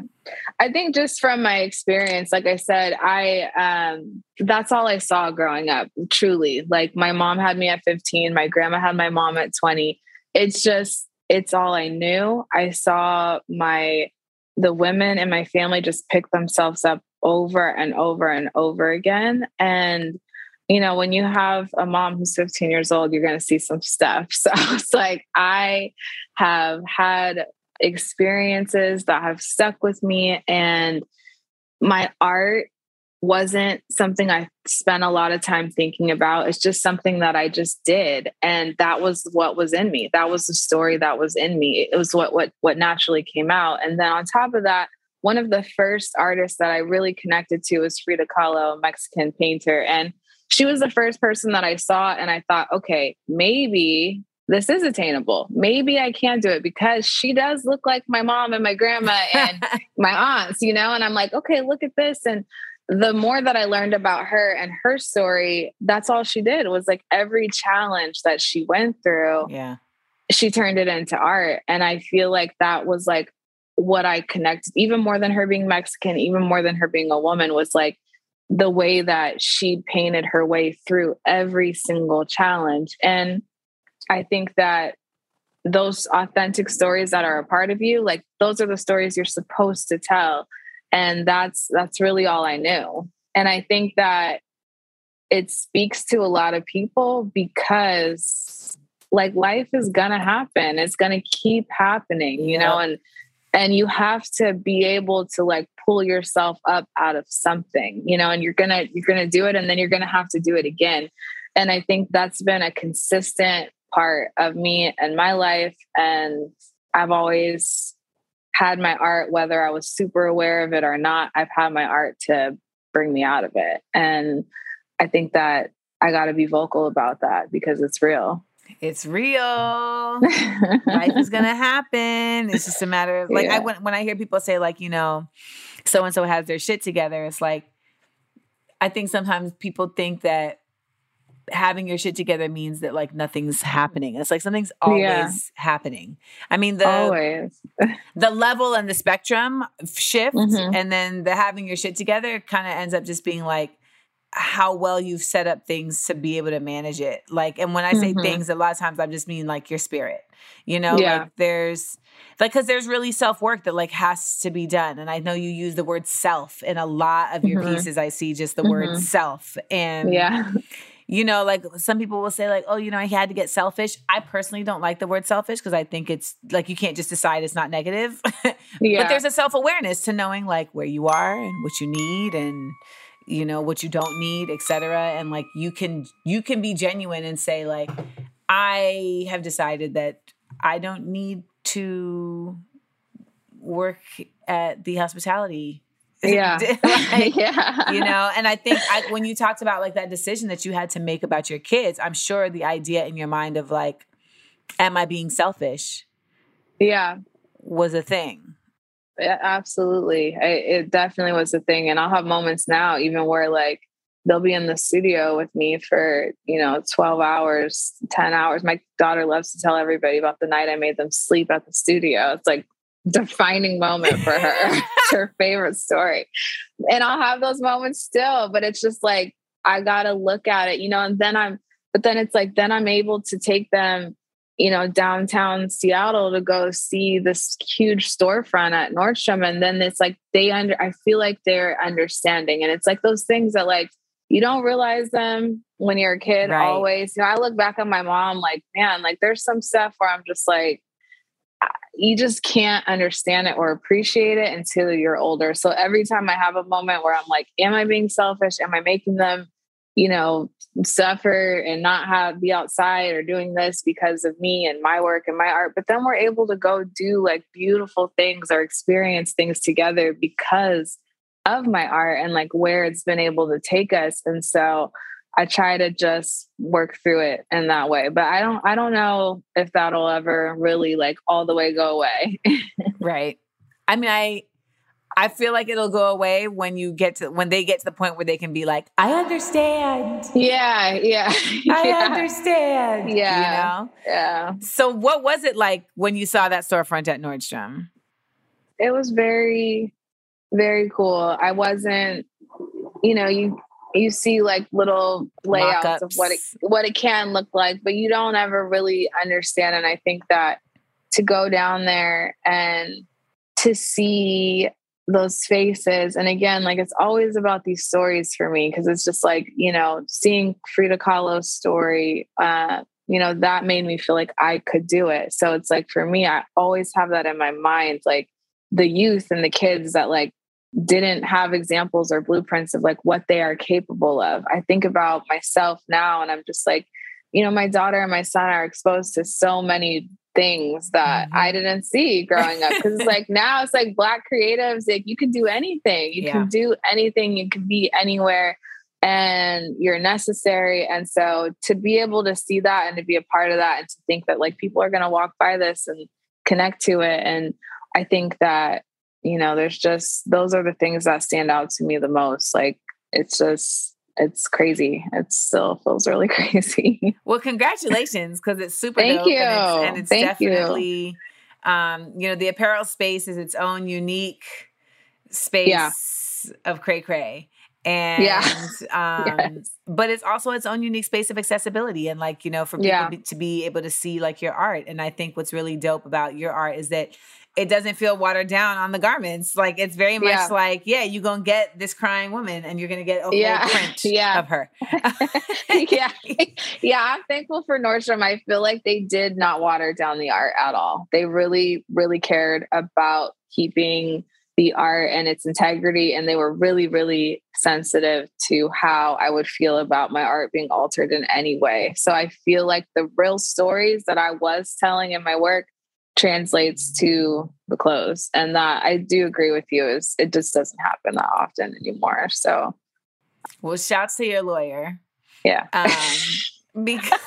I think just from my experience, like I said, I um that's all I saw growing up, truly. Like my mom had me at 15, my grandma had my mom at 20. It's just it's all I knew. I saw my the women in my family just pick themselves up over and over and over again and you know, when you have a mom who's 15 years old, you're going to see some stuff. So it's like I have had experiences that have stuck with me and my art wasn't something I spent a lot of time thinking about. It's just something that I just did and that was what was in me. That was the story that was in me. It was what what what naturally came out. And then on top of that, one of the first artists that I really connected to was Frida Kahlo, a Mexican painter and she was the first person that I saw and I thought, okay, maybe this is attainable. Maybe I can do it because she does look like my mom and my grandma and my aunts, you know? And I'm like, okay, look at this. And the more that I learned about her and her story, that's all she did was like every challenge that she went through, yeah. she turned it into art. And I feel like that was like what I connected, even more than her being Mexican, even more than her being a woman, was like the way that she painted her way through every single challenge. And I think that those authentic stories that are a part of you, like those are the stories you're supposed to tell. And that's that's really all I knew. And I think that it speaks to a lot of people because like life is gonna happen. It's gonna keep happening, you know, and and you have to be able to like pull yourself up out of something, you know, and you're gonna you're gonna do it and then you're gonna have to do it again. And I think that's been a consistent part of me and my life. And I've always had my art, whether I was super aware of it or not, I've had my art to bring me out of it. And I think that I got to be vocal about that because it's real. It's real. Life is gonna happen. It's just a matter of like I when when I hear people say like you know, so and so has their shit together. It's like I think sometimes people think that having your shit together means that like nothing's happening. It's like something's always Yeah. happening. I mean the Always. the level and the spectrum shift, Mhm. and then the having your shit together kind of ends up just being like how well you've set up things to be able to manage it. Like, and when I say Mhm. things, a lot of times I just mean like your spirit. You know, Yeah. like there's like because there's really self work that like has to be done, and I know you use the word self in a lot of your Mhm. pieces. I see just the word Mhm. self, and Yeah. you know, like some people will say, like, oh, you know, I had to get selfish. I personally don't like the word selfish because I think it's like you can't just decide it's not negative. Yeah. but there's a self awareness to knowing like where you are and what you need and you know what you don't need etc and like you can you can be genuine and say like i have decided that i don't need to work at the hospitality Yeah. Like, yeah. you know and i think I, when you talked about like that decision that you had to make about your kids i'm sure the idea in your mind of like am i being selfish Yeah. was a thing Yeah, absolutely. I, it definitely was a thing. And I'll have moments now, even where like they'll be in the studio with me for, you know, 12 hours, 10 hours. My daughter loves to tell everybody about the night I made them sleep at the studio. It's like defining moment for her. it's her favorite story. And I'll have those moments still, but it's just like I gotta look at it, you know, and then I'm but then it's like then I'm able to take them you know, downtown Seattle to go see this huge storefront at Nordstrom. And then it's like they under, I feel like they're understanding. And it's like those things that like you don't realize them when you're a kid Right. always. You know, I look back on my mom like, man, like there's some stuff where I'm just like, you just can't understand it or appreciate it until you're older. So every time I have a moment where I'm like, am I being selfish? Am I making them, you know, suffer and not have be outside or doing this because of me and my work and my art. But then we're able to go do like beautiful things or experience things together because of my art and like where it's been able to take us. And so i try to just work through it in that way. But i don't i don't know if that'll ever really like all the way go away. Right. I mean i i feel like it'll go away when you get to when they get to the point where they can be like i understand. Yeah yeah i yeah, understand. Yeah. you know? yeah. So what was it like when you saw that storefront at nordstrom? It was very very cool. I wasn't you know you you see like little layouts of what it what it can look like but you don't ever really understand and i think that to go down there and to see those faces and again like it's always about these stories for me because it's just like you know seeing frida kahlo's story uh you know that made me feel like i could do it so it's like for me i always have that in my mind like the youth and the kids that like didn't have examples or blueprints of like what they are capable of. I think about myself now and I'm just like, you know, my daughter and my son are exposed to so many things that. I mm-hmm. didn't see growing up. Cause it's like now it's like black creatives, like you can do anything. You Yeah. can do anything, you can be anywhere and you're necessary. And so to be able to see that and to be a part of that and to think that like people are gonna walk by this and connect to it. And I think that you know there's just those are the things that stand out to me the most like it's just it's crazy it still feels really crazy well congratulations because it's super Thank dope you. and it's, and it's Thank you. definitely um you know the apparel space is its own unique space of cray cray and um Yes. but it's also its own unique space of accessibility and like you know for people Yeah. to be able to see like your art and i think what's really dope about your art is that it doesn't feel watered down on the garments like it's very much Yeah. like yeah you're gonna get this crying woman and you're gonna get a Yeah. print Yeah. of her yeah yeah i'm thankful for nordstrom i feel like they did not water down the art at all they really really cared about keeping the art and its integrity and they were really really sensitive to how i would feel about my art being altered in any way so i feel like the real stories that i was telling in my work translates to the clothes. And that i do agree with you is it just doesn't happen that often anymore. So well shouts to your lawyer. Yeah. Um because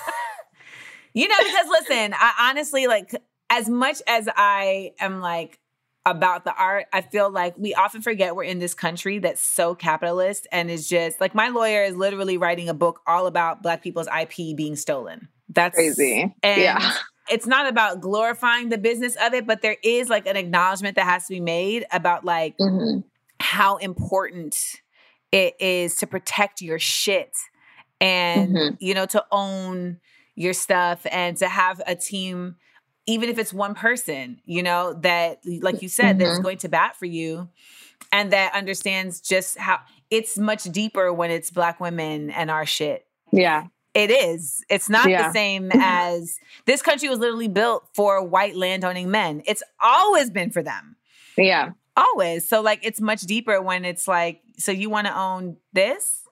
you know because listen i honestly like as much as i am like about the art i feel like we often forget we're in this country that's so capitalist and is just like my lawyer is literally writing a book all about black people's ip being stolen. That's crazy. And yeah it's not about glorifying the business of it but there is like an acknowledgement that has to be made about like Mhm. how important it is to protect your shit and Mhm. you know to own your stuff and to have a team even if it's one person you know that like you said that's Mhm. going to bat for you and that understands just how it's much deeper when it's black women and our shit yeah it is. It's not Yeah. the same as this country was literally built for white landowning men. It's always been for them. yeah Always. So like it's much deeper when it's like so you want to own this?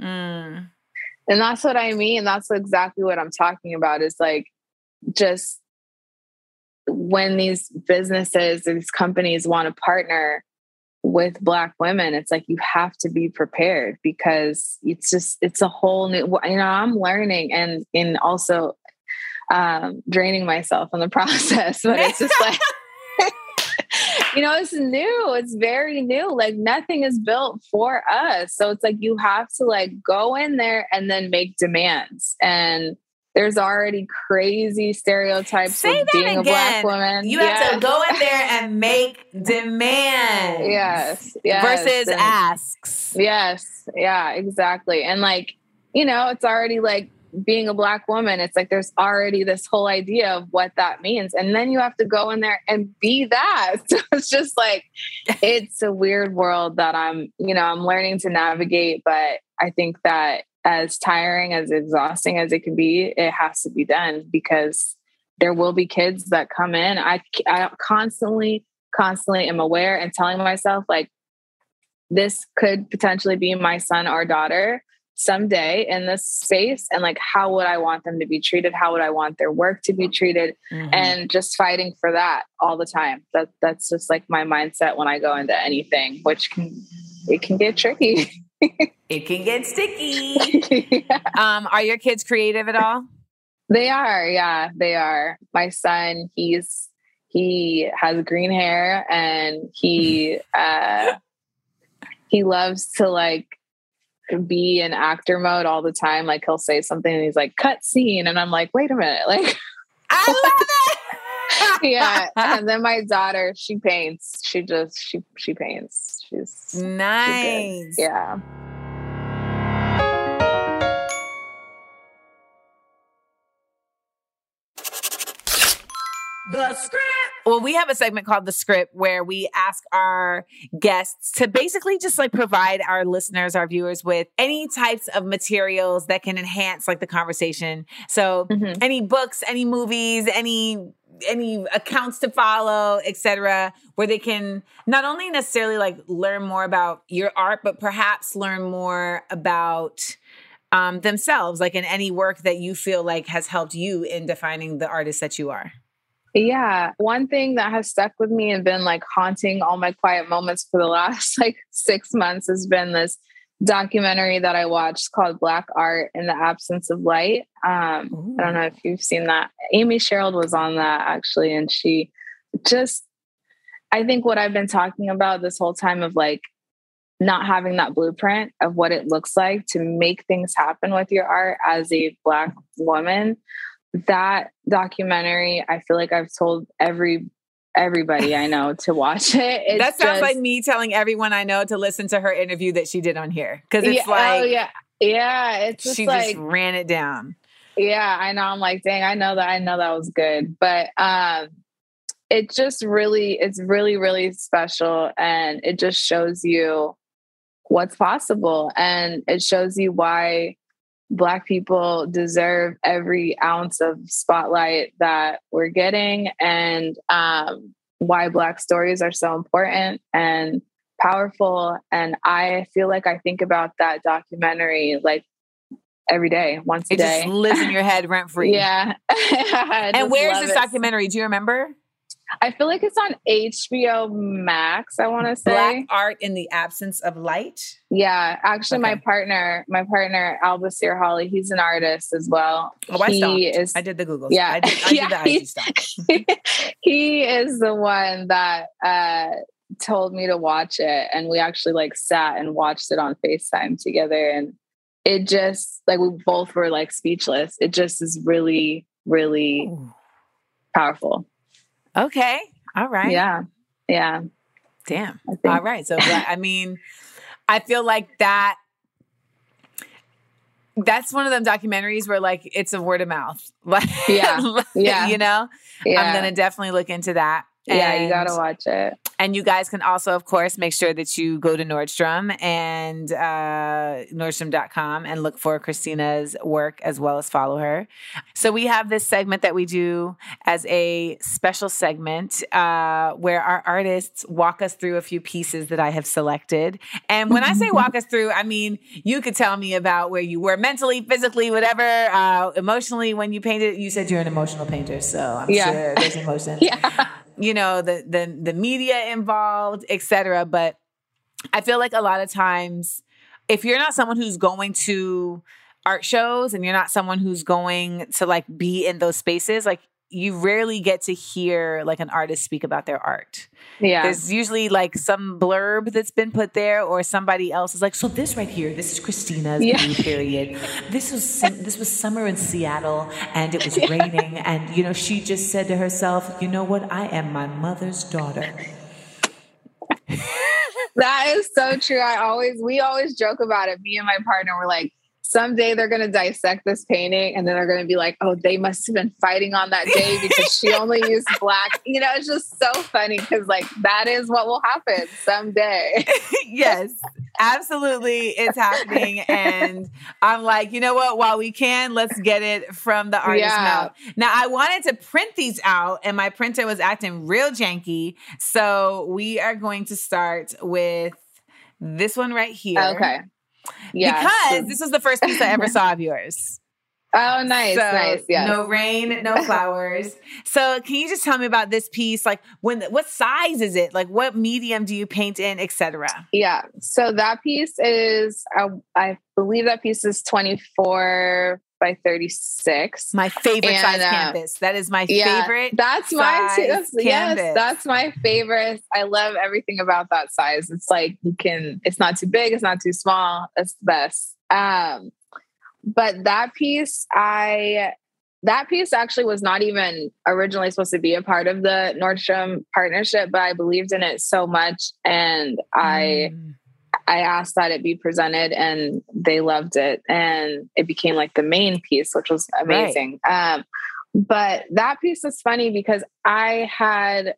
Mm. And that's what I mean. That's exactly what I'm talking about is like just when these businesses, these companies want to partner with black women, it's like you have to be prepared because it's just it's a whole new you know, I'm learning and and also um draining myself in the process. But it's just like you know, it's new. It's very new. Like nothing is built for us. So it's like you have to like go in there and then make demands. And there's already crazy stereotypes Say of being a black woman. You have to go in there and make demands. Yes. yes. Versus And- asks. Yes. Yeah, exactly. And like, you know, it's already like being a black woman, it's like there's already this whole idea of what that means. And then you have to go in there and be that. So it's just like it's a weird world that I'm, you know, I'm learning to navigate, but I think that as tiring as exhausting as it can be, it has to be done because there will be kids that come in. I I constantly constantly am aware and telling myself like this could potentially be my son or daughter someday in this space and like how would i want them to be treated how would i want their work to be treated Mhm. and just fighting for that all the time that that's just like my mindset when i go into anything which can it can get tricky it can get sticky. um, are your kids creative at all? they are yeah they are my son he's he has green hair and he uh he loves to like be in actor mode all the time like he'll say something and he's like cut scene and i'm like wait a minute like I love it. yeah and then my daughter she paints she just she she paints she's nice. yeah Well, we have a segment called The Script where we ask our guests to basically just like provide our listeners, our viewers with any types of materials that can enhance like the conversation. So Mhm. any books, any movies, any any accounts to follow, etc., where they can not only necessarily like learn more about your art, but perhaps learn more about um, themselves, like in any work that you feel like has helped you in defining the artist that you are. Yeah. One thing that has stuck with me and been like haunting all my quiet moments for the last like six months has been this documentary that I watched called Black Art in the Absence of Light. Um, I don't know if you've seen that. Amy Sherald was on that actually, and she just, I think what I've been talking about this whole time of like not having that blueprint of what it looks like to make things happen with your art as a Black woman that documentary i feel like i've told every everybody i know to watch it. It's that sounds just- like me telling everyone I know to listen to her interview that she did on here because it's yeah, like oh yeah. Yeah it's just she like just ran it down. yeah i know i'm like dang i know that i know that was good. But um it just really it's really really special and it just shows you what's possible and it shows you why black people deserve every ounce of spotlight that we're getting and um, why black stories are so important and powerful and i feel like i think about that documentary like every day once a It day just lives in your head rent free. yeah And where is this it. documentary? Do you remember? I feel like it's on hbo max i want to say Black art in the absence of light. yeah actually my partner my partner albasir holly he's an artist as well Oh, I he is I did the Google. Yeah. I did, I did the IG he is the one that uh told me to watch it and we actually like sat and watched it on FaceTime together and it just like we both were like speechless. It just is really, really Ooh. powerful. Okay. All right. Yeah. Yeah. Damn. All right. So I mean, I feel like that that's one of them documentaries where like it's a word of mouth. Like Yeah. Yeah. you know? yeah. I'm gonna definitely look into that. Yeah, you gotta watch it. And you guys can also, of course, make sure that you go to Nordstrom and uh, Nordstrom.com and look for Cristina's work as well as follow her. So we have this segment that we do as a special segment uh, where our artists walk us through a few pieces that I have selected. And when I say walk us through, I mean you could tell me about where you were mentally, physically, whatever, uh, emotionally when you painted. You said you're an emotional painter, so I'm Yeah. sure there's emotion Yeah. You know the the the media involved etc but i feel like a lot of times if you're not someone who's going to art shows and you're not someone who's going to like be in those spaces like you rarely get to hear like an artist speak about their art Yeah. there's usually like some blurb that's been put there or somebody else is like so this right here this is Cristina's Yeah. period this was this was summer in seattle and it was raining and you know she just said to herself you know what i am my mother's daughter That is so true. I always, we always joke about it. Me and my partner were like, someday they're going to dissect this painting and then they're going to be like, oh, they must have been fighting on that day because she only used black. You know, it's just so funny because, like, that is what will happen someday. yes absolutely it's happening and i'm like you know what while we can let's get it from the artist's Yeah. mouth now i wanted to print these out and my printer was acting real janky so we are going to start with this one right here Okay. Yeah. because this was the first piece i ever saw of yours oh, nice. So, nice. Yeah. No rain, no flowers. so, can you just tell me about this piece? Like, when, what size is it? Like, what medium do you paint in, etc. Yeah. So that piece is, I, I believe that piece is 24 by 36. My favorite And, size uh, canvas. That is my Yeah, favorite. That's my too. That's, yes, that's my favorite. I love everything about that size. It's like you can. It's not too big. It's not too small. It's the best. Um, but that piece, I that piece actually was not even originally supposed to be a part of the Nordstrom partnership, but I believed in it so much, and I. Mm. I asked that it be presented and they loved it and it became like the main piece, which was amazing. Um, but that piece is funny because I had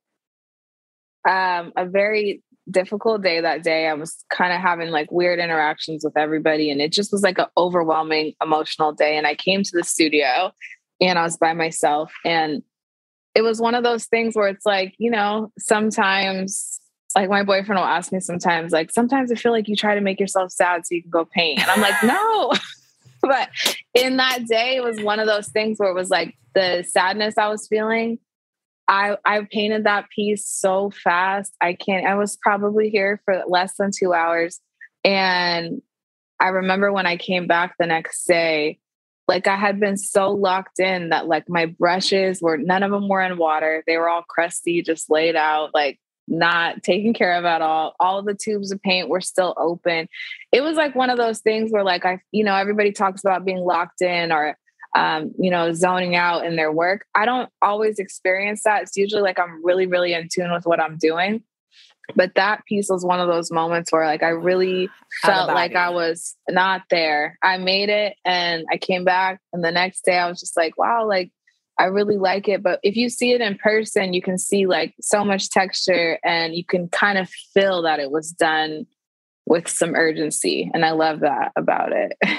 um, a very difficult day that day. I was kind of having like weird interactions with everybody and it just was like an overwhelming emotional day. And I came to the studio and I was by myself and it was one of those things where it's like, you know, sometimes like my boyfriend will ask me sometimes, like, sometimes I feel like you try to make yourself sad so you can go paint. And I'm like, no. but in that day, it was one of those things where it was like the sadness I was feeling. I I painted that piece so fast. I can't, I was probably here for less than two hours. And I remember when I came back the next day, like I had been so locked in that like my brushes were none of them were in water. They were all crusty, just laid out, like not taken care of at all. All the tubes of paint were still open. It was like one of those things where like I, you know, everybody talks about being locked in or um, you know, zoning out in their work. I don't always experience that. It's usually like I'm really, really in tune with what I'm doing. But that piece was one of those moments where like I really felt like. I was not there. I made it and I came back and the next day I was just like, wow, like I really like it. But if you see it in person, you can see like so much texture and you can kind of feel that it was done with some urgency. And I love that about it.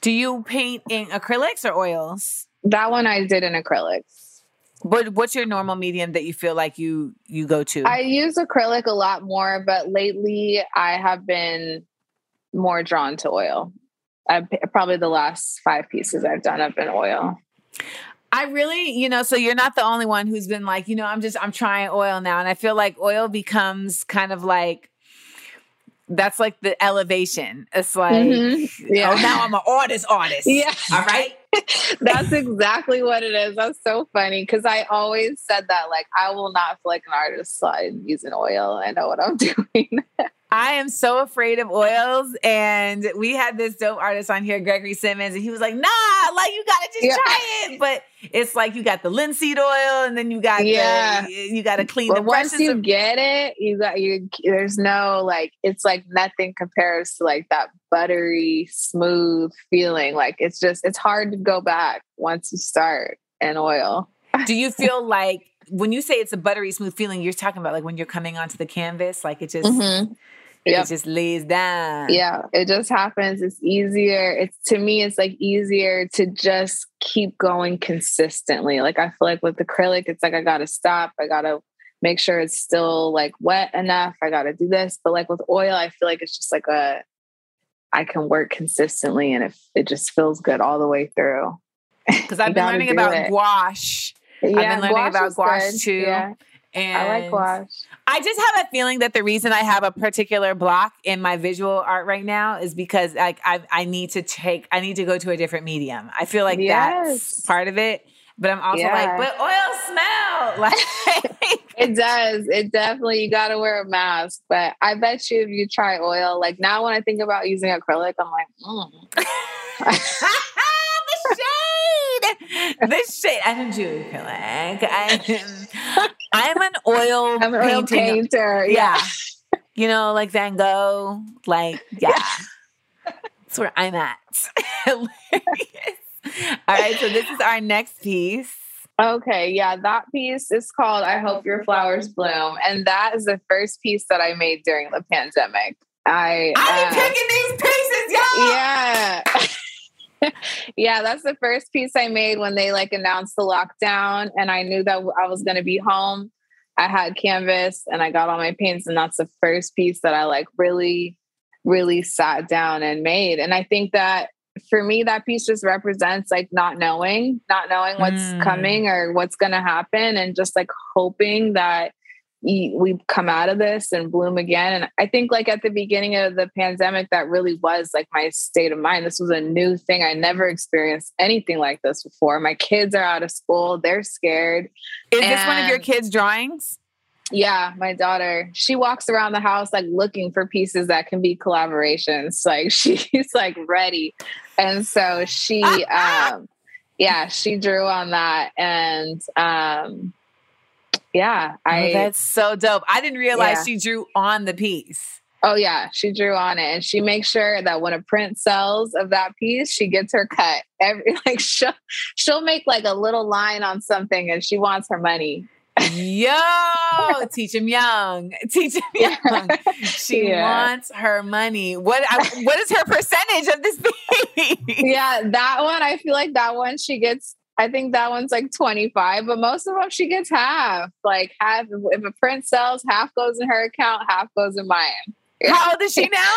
Do you paint in acrylics or oils? that one I did in acrylics. What What's your normal medium that you feel like you you go to? I use acrylic a lot more, but lately I have been more drawn to oil. I probably the last five pieces I've done have been oil. I really, you know, so you're not the only one who's been like, you know, I'm just I'm trying oil now, and I feel like oil becomes kind of like that's like the elevation. It's like, Mhm. Yeah. oh, now I'm an artist, artist. Yeah. All right. That's exactly what it is. That's so funny because I always said that like I will not feel like an artist so I'm using oil. I know what I'm doing. I am so afraid of oils. And we had this dope artist on here, Gregory Simmons, and he was like, nah, like you gotta just Yeah. try it. But it's like you got the linseed oil and then you got Yeah. the, you gotta clean but the once you of- get it, you got you. There's no like it's like nothing compares to like that buttery smooth feeling. Like it's just it's hard to go back once you start in oil. Do you feel like when you say it's a buttery smooth feeling, you're talking about like when you're coming onto the canvas, like it just mm-hmm. Yep. it just lays down. Yeah, it just happens. It's easier. It's to me, it's like easier to just keep going consistently. Like I feel like with acrylic, it's like I gotta stop. I gotta make sure it's still like wet enough. I gotta do this. But like with oil, I feel like it's just like a I can work consistently and it it just feels good all the way through. Because I've been learning about it. gouache. Yeah, I've been learning gouache about gouache good. too. Yeah, And I like gouache. I just have a feeling that the reason I have a particular block in my visual art right now is because like I I need to take I need to go to a different medium. I feel like that's part of it. But I'm also Yeah. like, but oil smell. Like It does. It definitely, you got to wear a mask. But I bet you if you try oil, like now when I think about using acrylic, I'm like, mm. the shade. I don't do acrylic. I'm, I'm an oil I'm an oil painting. painter. Yeah. You know, like Van Gogh. Like, yeah. That's where I'm at. All right. So this is our next piece. Okay. Yeah. That piece is called I Hope Your Flowers Bloom. And that is the first piece that I made during the pandemic. I, I'm uh, picking these pieces, y'all. yeah. yeah, that's the first piece I made when they like announced the lockdown and I knew that I was going to be home. I had canvas and I got all my paints and that's the first piece that I like really really sat down and made. And I think that for me that piece just represents like not knowing, not knowing what's Mm. coming or what's going to happen and just like hoping that we come out of this and bloom again. And I think like at the beginning of the pandemic, that really was like my state of mind. This was a new thing. I never experienced anything like this before. My kids are out of school. They're scared. Is this one of your kids' drawings? Yeah, my daughter, she walks around the house like looking for pieces that can be collaborations. Like she's like ready. And so she um yeah, she drew on that and um yeah, oh, I oh, that's so dope. I didn't realize Yeah. she drew on the piece. Oh yeah, she drew on it, and she makes sure that when a print sells of that piece, she gets her cut. Every like she'll she'll make like a little line on something, and she wants her money. Yo, teach him young. Teach him young. She Yeah. wants her money. What I, what is her percentage of this piece? Yeah, that one I feel like that one she gets. I think that one's like twenty five, but most of them she gets half. Like half if a print sells, half goes in her account, half goes in mine. How old is she now?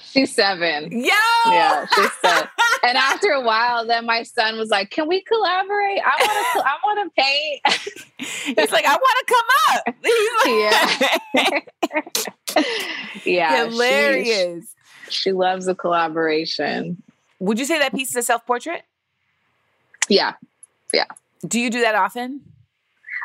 She's seven. Yo. Yeah, she's seven. And after a while, then my son was like, "Can we collaborate? I want to. I want to paint." He's like, I want to come up. Yeah, she- hilarious. She, loves a collaboration. Would you say that piece is a self portrait? Yeah, Yeah. Do you do that often?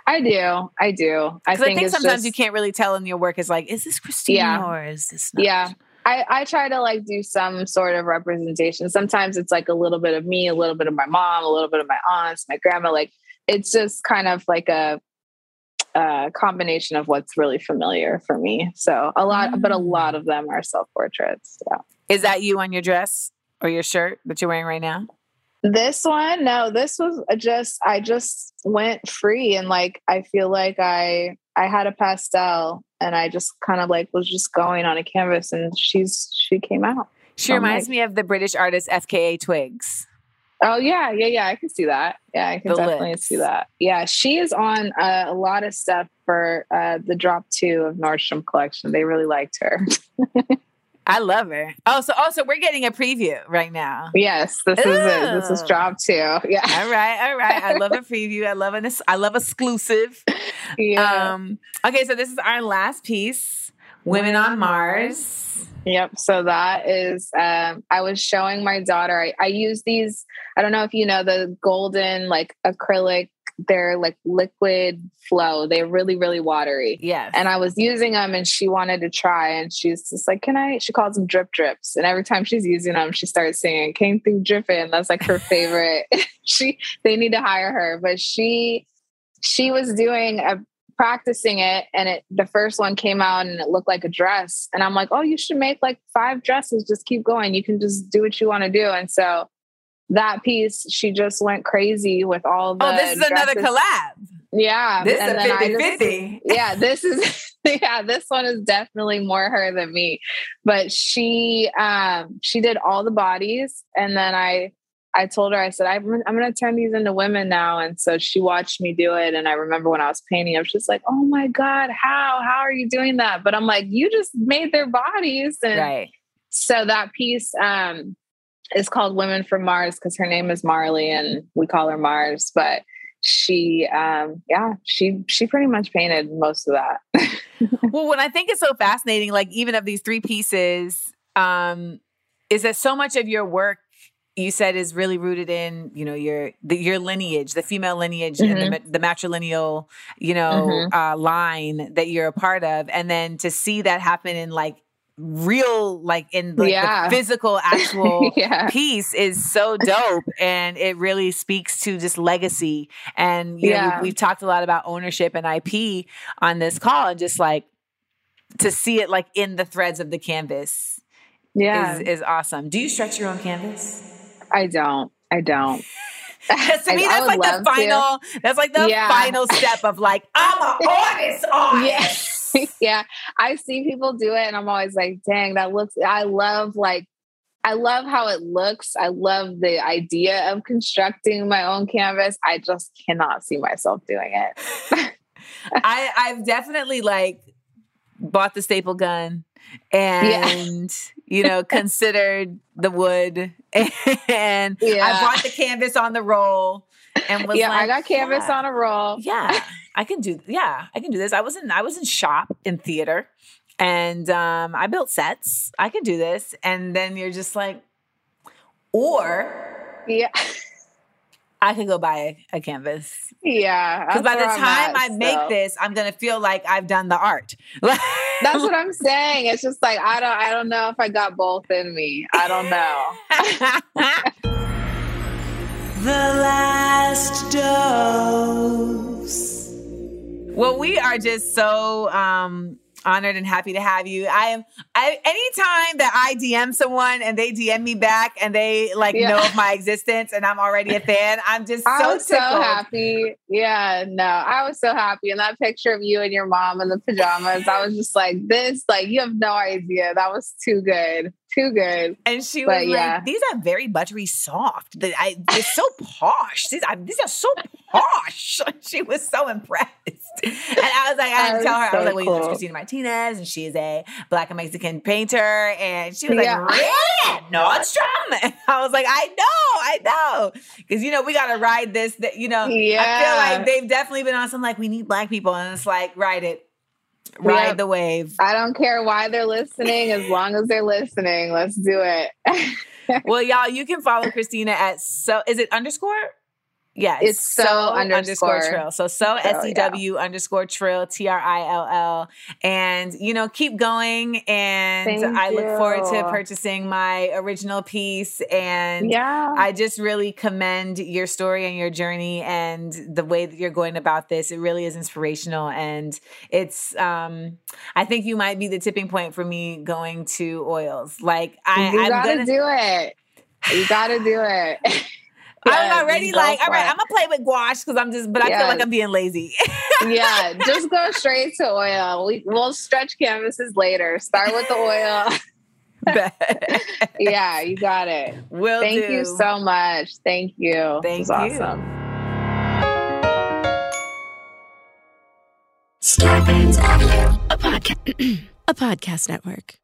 I do. I do. I Because I think, think sometimes just, you can't really tell in your work. Is like, is this Cristina Yeah. or is this not? Yeah. I, I try to like do some sort of representation. Sometimes it's like a little bit of me, a little bit of my mom, a little bit of my aunts, my grandma. Like it's just kind of like a, a combination of what's really familiar for me. So a lot, but a Mm. lot of them are self portraits. Yeah. Is that you on your dress or your shirt that you're wearing right now? This one, no, this was just I just went free and like I feel like I I had a pastel and I just kind of like was just going on a canvas and she's she came out. She Oh, reminds nice. me of the British artist FKA Twigs. Oh yeah, yeah, yeah. I can see that. Yeah, I can The definitely lips. see that. Yeah, she is on uh, a lot of stuff for uh, the drop two of Nordstrom collection. They really liked her. I love her. Oh, so also we're getting a preview right now. yes, this is it. This is Ooh. drop two. Yeah, All right, all right. I love a preview. I love an I love exclusive. yeah. Um, okay, so this is our last piece, Women on Mars. Yep. So that is, um, I was showing my daughter, I, I use these, I don't know if you know the golden like acrylic, they're like liquid flow. They're really, really watery. Yes. And I was using them and she wanted to try and she's just like, can I, she calls them drip drips. And every time she's using them, she starts singing, came through dripping. That's like her favorite. she, they need to hire her, but she, she was doing a practicing it and it the first one came out and it looked like a dress and i'm like oh you should make like five dresses just keep going you can just do what you want to do and so that piece she just went crazy with all the oh, this is another collab. Yeah. This and is a I 50 just- 50. yeah, this is yeah, this one is definitely more her than me. But she um she did all the bodies and then I I told her I said I'm I'm going to turn these into women now and so she watched me do it and I remember when I was painting I was just like, "Oh my god, how how are you doing that?" But I'm like, "You just made their bodies." And Right. so that piece um is called Women from Mars because her name is Marley and we call her Mars, but she um yeah, she she pretty much painted most of that. well, what I think is so fascinating, like even of these three pieces, um, is that so much of your work you said is really rooted in you know your the, your lineage, the female lineage, and the, the matrilineal you know uh, line that you're a part of, and then to see that happen in like real like in like Yeah. the physical actual yeah. piece is so dope and it really speaks to just legacy and you know Yeah. we've, we've talked a lot about ownership and ip on this call and just like to see it like in the threads of the canvas Yeah. is, is awesome do you stretch your own canvas I don't. I don't. to me I that's would like the final that's like the final step of like i'm an artist artist yeah. I see people do it and I'm always like, dang, that looks I love like I love how it looks. I love the idea of constructing my own canvas. I just cannot see myself doing it. I, I've definitely like bought the staple gun and you know considered the wood and I Yeah. bought the canvas on the roll and was yeah, like, I got canvas yeah, on a roll. Yeah, I can do. Yeah, I can do this. I was in I was in shop in theater, and um, I built sets. I can do this, and then you're just like, or Yeah. I could go buy a, a canvas. Yeah. Because by the time at I make this, I'm gonna feel like I've done the art. That's what I'm saying. It's just like I don't I don't know if I got both in me. I don't know. The last dose. Well, we are just so um honored and happy to have you. I am I anytime that I DM someone and they DM me back and they like Yeah. know of my existence and I'm already a fan, I'm just so I was so happy. Yeah, no, I was so happy. And that picture of you and your mom in the pajamas, I was just like, this, like, you have no idea. That was too good. Too good. And she was But, yeah. like, "These are very buttery soft. I, they're so posh. These, I, these are so posh." She was so impressed, and I was like, I had to tell her, is I was so like, "Well, you know. Cristina Martinez, and she is a Black and Mexican painter." And she was like, Yeah. "Really, Nordstrom?" And I was like, "I know, I know," because you know we got to ride this. That you know, I feel like they've definitely been on some like we need Black people, and it's like ride it, ride Yep. the wave. I don't care why they're listening, as long as they're listening. Let's do it. well, y'all, you can follow Cristina at so is it underscore? Yeah, It's so underscore. trill. So so So, S E W underscore trill T R I L L. And you know, keep going. And Thank I look forward to purchasing my original piece. And yeah. I just really commend your story and your journey and the way that you're going about this. It really is inspirational. And it's um I think you might be the tipping point for me going to oils. Like I, you I'm gotta gonna do it. You gotta do it. I'm already like, all right, it. I'm gonna play with gouache because I'm just, but I feel like I'm being lazy. yeah, just go straight to oil. We, we'll stretch canvases later. Start with the oil. yeah, you got it. Will Thank do. you so much. Thank you. Thank you. awesome. Scarpins Audio, a podcast, a podcast network.